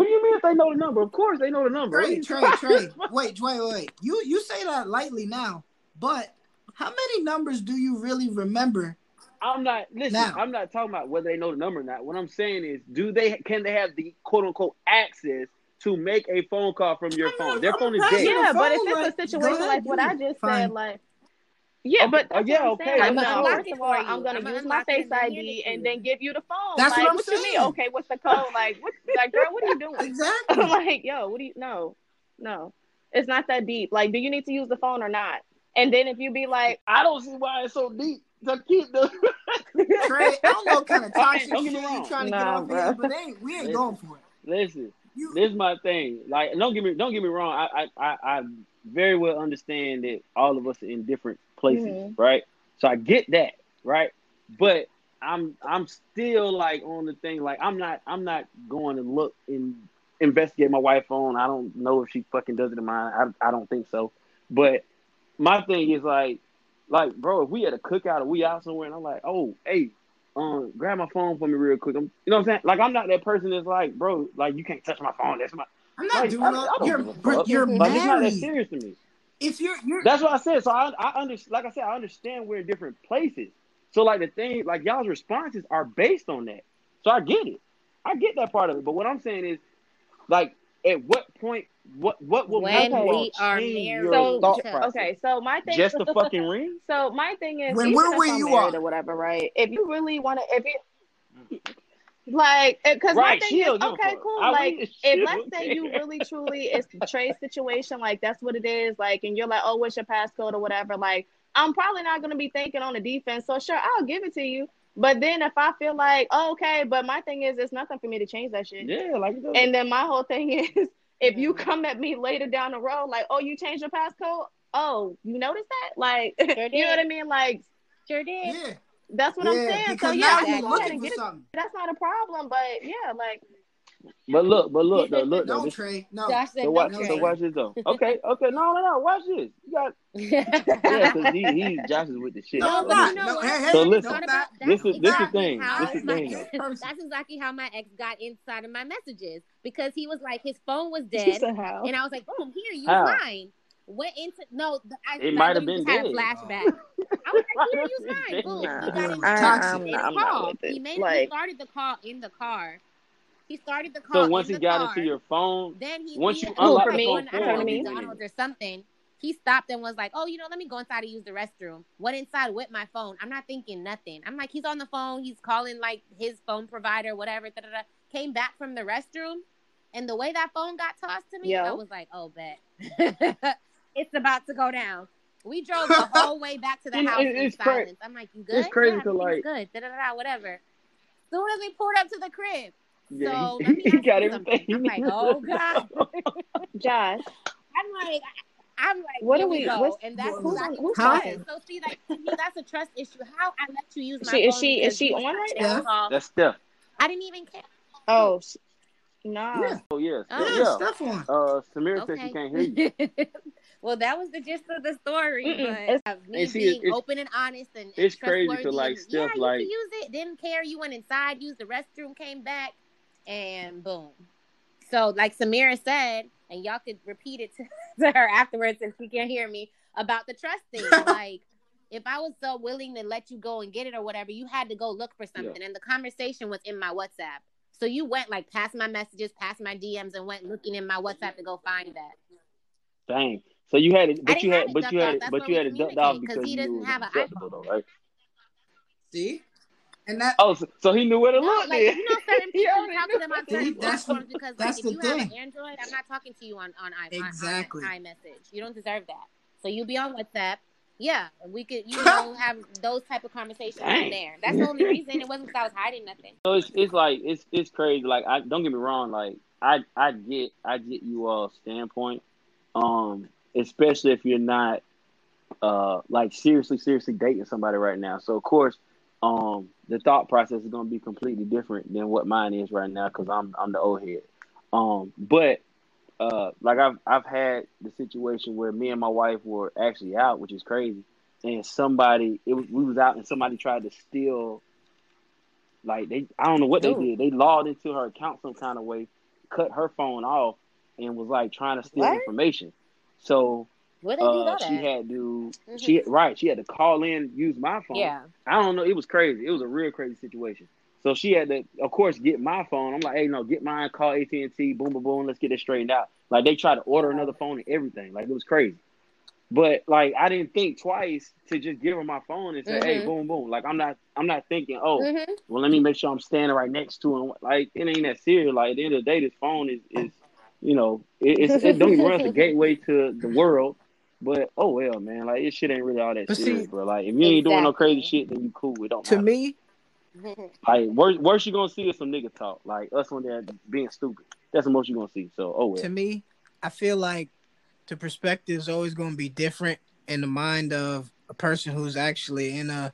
what do you mean if they know the number? Of course they know the number. Tre, Tre, Tre. Wait, wait, wait. You you say that lightly now, but how many numbers do you really remember? I'm not listen. Now. I'm not talking about whether they know the number or not. What I'm saying is, do they can they have the quote unquote access to make a phone call from your phone? Their phone is dead. Yeah, but if it's a situation like what I just Fine. said, like yeah, but uh, yeah, okay. I'm, I'm, first of all, I'm gonna I'm use my face ID and then give you the phone. That's like, what I'm what saying. You mean? Okay, what's the code? Like, what? Like, girl, what are you doing? exactly. Like, yo, what do you? No, no, it's not that deep. Like, do you need to use the phone or not? And then if you be like, I don't see why it's so deep. To keep the Tre, I don't know what kind of toxic shit you trying to nah, get off bro. here, but ain't, we ain't listen, going for it. Listen, you, this is my thing. Like, don't get me don't get me wrong. I I I, I very well understand that all of us are in different places, mm-hmm. right? So I get that, right? But I'm I'm still like on the thing like I'm not I'm not going to look and investigate my wife phone. I don't know if she fucking does it in mine. I I don't think so. But my thing is like like bro, if we at a cookout or we out somewhere and I'm like, oh hey, um, grab my phone for me real quick. I'm, you know what I'm saying? Like I'm not that person that's like, bro, like you can't touch my phone. That's my. I'm not like, doing that. You're, you're like, married. It's not that serious to me if you're, you're that's what I said. So I, I understand. Like I said, I understand we're in different places. So like the thing, like y'all's responses are based on that. So I get it. I get that part of it. But what I'm saying is, like, at what point? What what will when make we are married? your So thought okay, so my thing Just the fucking ring? So my thing is, When even we're if where I'm you married are. or whatever, right? If you really want to, if you like, because Right, my thing is, okay, cool. I like, wish if let's would say you really truly it's the trade situation, like that's what it is, like, and you're like, oh, what's your passcode or whatever, like, I'm probably not gonna be thinking on the defense. So sure, I'll give it to you. But then if I feel like, oh, okay, but my thing is, it's nothing for me to change that shit. Yeah, like it And then my whole thing is, if you Mhm. come at me later down the road, like, oh, you changed your passcode. Oh, you noticed that? Like, Sure you know what I mean? Like, Sure did. Yeah, that's what I'm saying. So Because yeah, now you you're go ahead looking and for get it. That's not a problem. But yeah, like, But look, but look though, look though. No, this, Tre, no. Josh said so, watch, no, so watch this though. Okay, okay, no, no, no, watch this. You got, yeah, because he, he, Josh is with the shit. No, so, not, you No, hey, hey, So That's listen, about- that's This is- this is exactly thing. how This is my thing, ex- That's exactly how my ex got inside of my messages because he was like, his phone was dead, and I was like, oh, boom, here, use How? Mine. Went into no, the- I, It might have been just had a flashback. I was like, here, use It's mine. Boom. He dead. got in the car, I'm made not- a I'm not call. with it. He made started the call in the car. He started the call. So once in he the got car. into your phone, Then he Once he, you he unlock was the phone I don't know, McDonald's or something. He stopped and was like, "Oh, you know, let me go inside to use the restroom." Went inside with my phone. I'm not thinking nothing. I'm like, he's on the phone. He's calling like his phone provider, whatever. Da, da, da. Came back from the restroom, and the way that phone got tossed to me, Yo. I was like, "Oh, bet it's about to go down." We drove the whole way back to the house it- in cra- silence. I'm like, "You good?" it's crazy yeah, 'cause, everything's like- good. Da, da, da, whatever. soon as we pulled up to the crib, yeah, so he, he got you everything. something. I'm like, oh god. Josh, I'm like, I'm like, What here do we we- go, and that's who's- exactly who's what talking? it is. So see, like to me, that's a trust issue. How I let you use my She- is she- is she on right to now? call. That's Steph. I didn't even care. oh, sh- nah. Yeah. Oh yes, Oh. Yeah, yeah. stuff on. Uh, Samira says she can't hear you. Well, that was the gist of the story. Mm-mm, But it's- of me And see, being it's- open and honest and, and it's crazy trustworthy like, and, Steph, yeah, like- you could use it. Didn't care. You went inside, used the restroom, came back, and boom. So, like Samira said, and y'all could repeat it to, to her afterwards if she can't hear me about the trust thing. like, if I was so willing to let you go and get it or whatever, you had to go look for something. And the conversation was in my WhatsApp. So you went like past my messages, past my DMs, and went looking in my WhatsApp to go find that. Dang. So you had it, but you had, but you had, it, but you had it ducked off because he doesn't have an acceptable, though, right? See? And that Oh, so, so he knew where to No, look like then. you know, certain people talk to them on certain that's- platforms because that's like, if the you have an Android, I'm not talking to you on on i Exactly. on, on iMessage. You don't deserve that. So you be on WhatsApp. Yeah, we could you know have those type of conversations Dang. on there. That's the only reason. It wasn't because I was hiding nothing. So it's it's like it's it's crazy. Like I don't get me wrong. Like I I get I get you all standpoint. Um, especially if you're not uh like seriously seriously dating somebody right now. So of course, um, the thought process is gonna be completely different than what mine is right now because I'm I'm the old head. Um, but uh, like I've I've had the situation where me and my wife were actually out, which is crazy, and somebody it was, we was out and somebody tried to steal like they, I don't know what Dude. they did. They logged into her account some kind of way, cut her phone off, and was like trying to steal What? information. So do uh, she had to, Mhm. she right, she had to call in, use my phone. Yeah. I don't know. It was crazy. It was a real crazy situation. So she had to, of course, get my phone. I'm like, hey, no, get mine. Call AT and T. Boom, boom, boom. Let's get it straightened out. Like they tried to order another phone and everything. Like it was crazy. But like I didn't think twice to just give her my phone and say, hey, Mhm. boom, boom. Like I'm not, I'm not thinking, oh, Mhm. well, let me make sure I'm standing right next to him. Like it ain't that serious. Like at the end of the day, this phone is, is you know, it, it's it don't even run the gateway to the world. But oh well, man. Like this shit ain't really all that But see- serious, bro. Like if you ain't doing no crazy shit, then you cool. It don't to matter. me, Like worst, worst you gonna see is some nigga talk. Like us on they're being stupid. That's the most you gonna see. So oh well. to me, I feel like the perspective is always going to be different in the mind of a person who's actually in a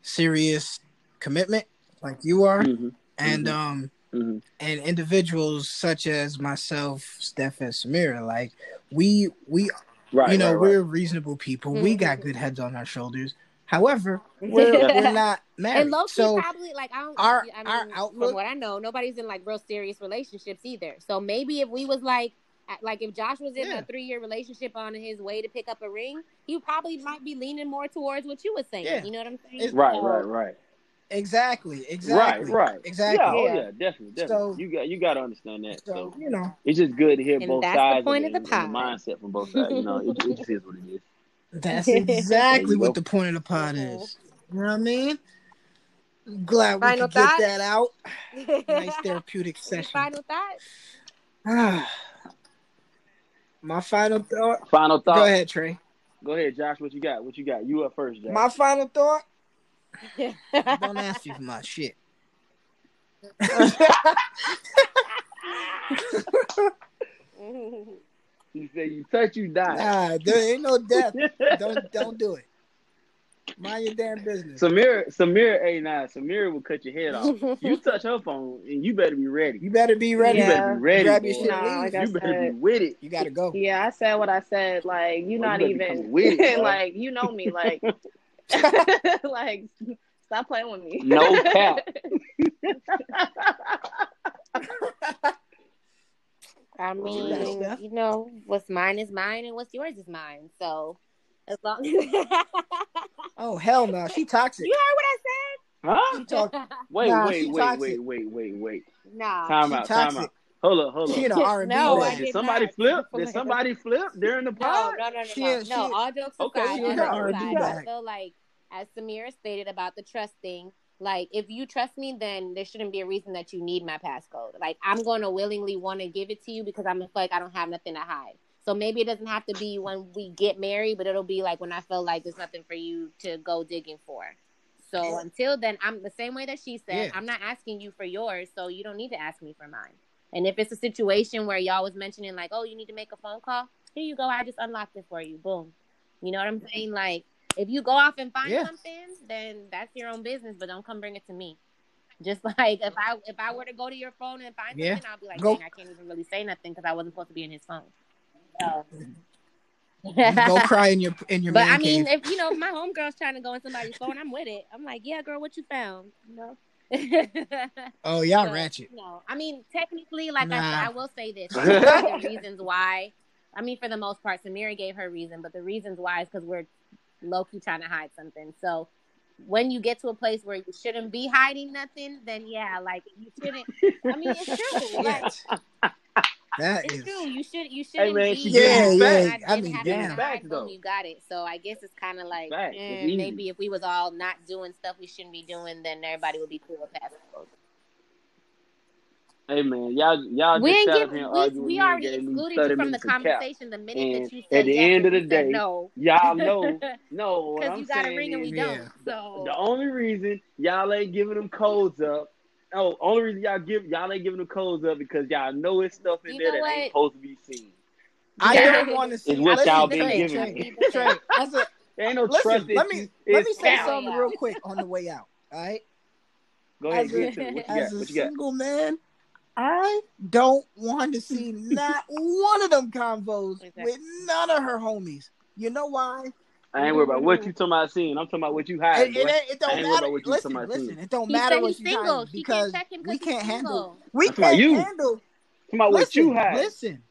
serious commitment, like you are, hmm and Mhm. um, hmm and individuals such as myself, Steph, and Samira. Like we, we, Right. you know, right, we're right. reasonable people. We Mhm. got good heads on our shoulders. However, we're we're not married. And low key, so probably like I don't. our- I mean, our outlook- from what I know, nobody's in like real serious relationships either. So maybe if we was like, like if Josh was in Yeah. a three year relationship on his way to pick up a ring, he probably might be leaning more towards what you were saying. Yeah. You know what I'm saying? It's- Right. So- Right. Right. Exactly. Exactly. Right. Right. Exactly. Yeah. Oh Yeah. yeah. Definitely. Definitely. So- you got you got to understand that. So So, you know, it's just good to hear And both that's the sides point and, of the and the pod. mindset from both sides. You know, it, it just is what it is. that's exactly what the point of the pod is. You know what I mean? Glad we Final could get that out. Nice therapeutic session. Final thoughts? My final thought. Final thought. Go ahead, Tre. Go ahead, Josh. What you got? What you got? You up first, Josh. My final thought. Don't ask you for my shit. he said, you touch, you die. Nah, there ain't no death. Don't don't do it. Mind your damn business. Samir, Samir, hey, nah, Samir will cut your head off. You touch her phone, and you better be ready. You better be ready. You better be ready. Grab your shit. Nah, leave. like I you better be with it. You gotta go. yeah, I said what I said. Like you Oh, not you even with it, like you know me. Like like stop playing with me. No cap. I mean, you know, what's mine is mine, and what's yours is mine. So, as long Oh hell no, she toxic. you heard what I said? Huh? She talk. said. Wait, Nah, wait, she wait, toxic. wait, wait, wait, wait. nah. Time She out, time out. Hold up, hold up. She in R and B No, Hold I up. bag. did Did somebody not. flip? Did somebody flip during the No, pod? no, no, no, She no. is- no all jokes Okay, aside, she all jokes her R&B aside, I feel like, as Samira stated about the trust thing, like if you trust me, then there shouldn't be a reason that you need my passcode. Like I'm going to willingly want to give it to you because I'm feel like I don't have nothing to hide. So maybe it doesn't have to be when we get married, but it'll be like when I feel like there's nothing for you to go digging for. So until then, I'm the same way that she said. Yeah. I'm not asking you for yours, so you don't need to ask me for mine. And if it's a situation where y'all was mentioning like, oh, you need to make a phone call, here you go. I just unlocked it for you. Boom. You know what I'm saying? Like, if you go off and find Yeah. something, then that's your own business. But don't come bring it to me. Just like if I if I were to go to your phone and find Yeah. something, I'll be like, Go- dang, I can't even really say nothing because I wasn't supposed to be in his phone. So. Go cry in your in your But I mean, cave. if you know, if my homegirl's trying to go in somebody's phone, I'm with it. I'm like, yeah, girl, what you found? You know. Oh y'all But, ratchet. No, I mean, technically, like I Nah. said, I will say this: the reasons why. I mean, for the most part, Samira gave her reason, but the reasons why is because we're low key trying to hide something. So when you get to a place where you shouldn't be hiding nothing, then yeah, like you shouldn't. I mean, it's true. Like That it's is true. You should. You shouldn't man, be. she Yeah, hiding. yeah, I, I mean, have damn. to hide Facts, from though. you got it. So I guess it's kind of like Facts. It's easy. maybe if we was all not doing stuff we shouldn't be doing, then everybody would be cool with that. Hey man, y'all y'all We just ain't sat give, here we, arguing we with already excluded 30 you from the minutes of cap. conversation the minute And that you said at the yes end of the day, no. Y'all know, no. Because you got a ring and we Yeah. don't. So the only reason y'all ain't giving them codes up. Oh, only reason y'all give y'all ain't giving the codes up because y'all know it's stuff in You there know that ain't supposed to be seen. I Yeah. don't want to see. It's what listen, y'all Tre, been Tre, giving Tre, me. Tre, as a- There ain't no listen, trust let me let me say something Yeah. real quick on the way out. All right. Go ahead, As a, get to it. What you as got? a What you got? single man, I don't want to see not one of them convos Exactly. with none of her homies. You know why? I ain't worried about what you talking about seeing. I'm talking about what you It, hiding, it, boy. it don't matter. about what you Listen, listen. seeing. It don't he matter said what you single. hiding She because can't check him we can't handle. single. We I'm can't you. handle. Talking about what you hiding. listen.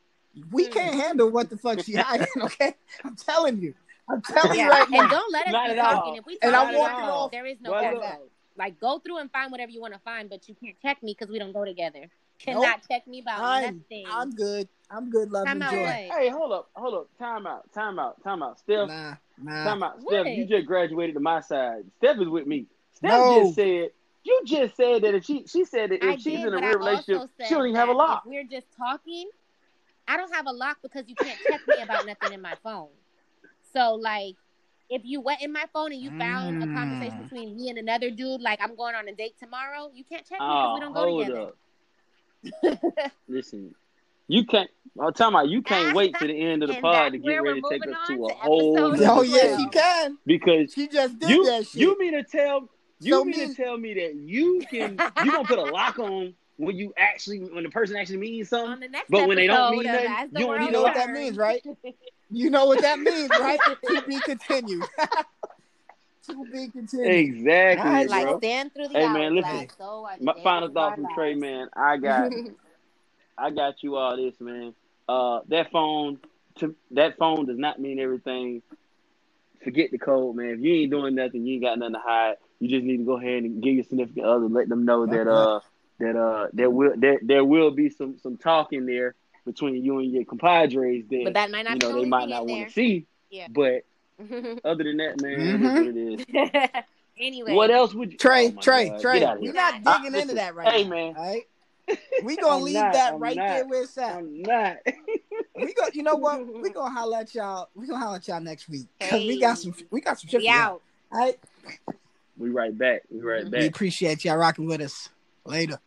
We Hmm. can't handle what the fuck she hiding. Okay, I'm telling you. I'm telling you right and now. And don't let us Not be at all. talking. If we And I'm walking all. off. there is no Well, passcode. look. Like go through and find whatever you want to find, but you can't check me because we don't go together. Nope. Cannot check me about I'm nothing. I'm good. I'm good. Love Time and joy. what? Hey, hold up, hold up. Time out, time out, time out. Steph, Nah, nah. time out. What? You just graduated to my side. Steph is with me. Steph No. just said, you just said that if she, she said that if I she's did, in a real relationship, she don't even have a lock. If we're just talking, I don't have a lock because you can't check me about nothing in my phone. So like, if you went in my phone and you found a conversation Mm. between me and another dude, like I'm going on a date tomorrow, you can't check me because Oh, we don't go hold together. up. Listen, you can't. I'm talking about you can't wait to the end of the And pod to get ready to take us to a whole episode Oh as yes, well. she can. because She just did you that shit. you mean to tell you So mean me- to tell me that you can you gonna put a lock on when you actually when the person actually means something On the next But when they don't episode mean of nothing, you don't need you know what that means, right? You know what that means, right? to be continued. to be continued. exactly Alright, like bro stand through the Hey, man, hourglass. listen. So are my final of thought our from Tre man I got I got you all this man uh that phone to that phone does not mean everything forget the code man if you ain't doing nothing you ain't got nothing to hide you just need to go ahead and give your significant other, let them know that uh that uh there will there there will be some some talk in there between you and your compadres that, but that might not you know they might not want to see. Yeah. But other than that, man, mm-hmm. it is. anyway, what else would you? Tre, oh Tre, God. Tre? We're not digging into that right hey, now. man. All right. We gonna leave not, that I'm right not, there where it's at. I'm not. we go. You know what? We gonna holler at y'all. We gonna holler at y'all next week because hey. we got some. We got some shit. out. All right. We right back. We right back. We appreciate y'all rocking with us. Later.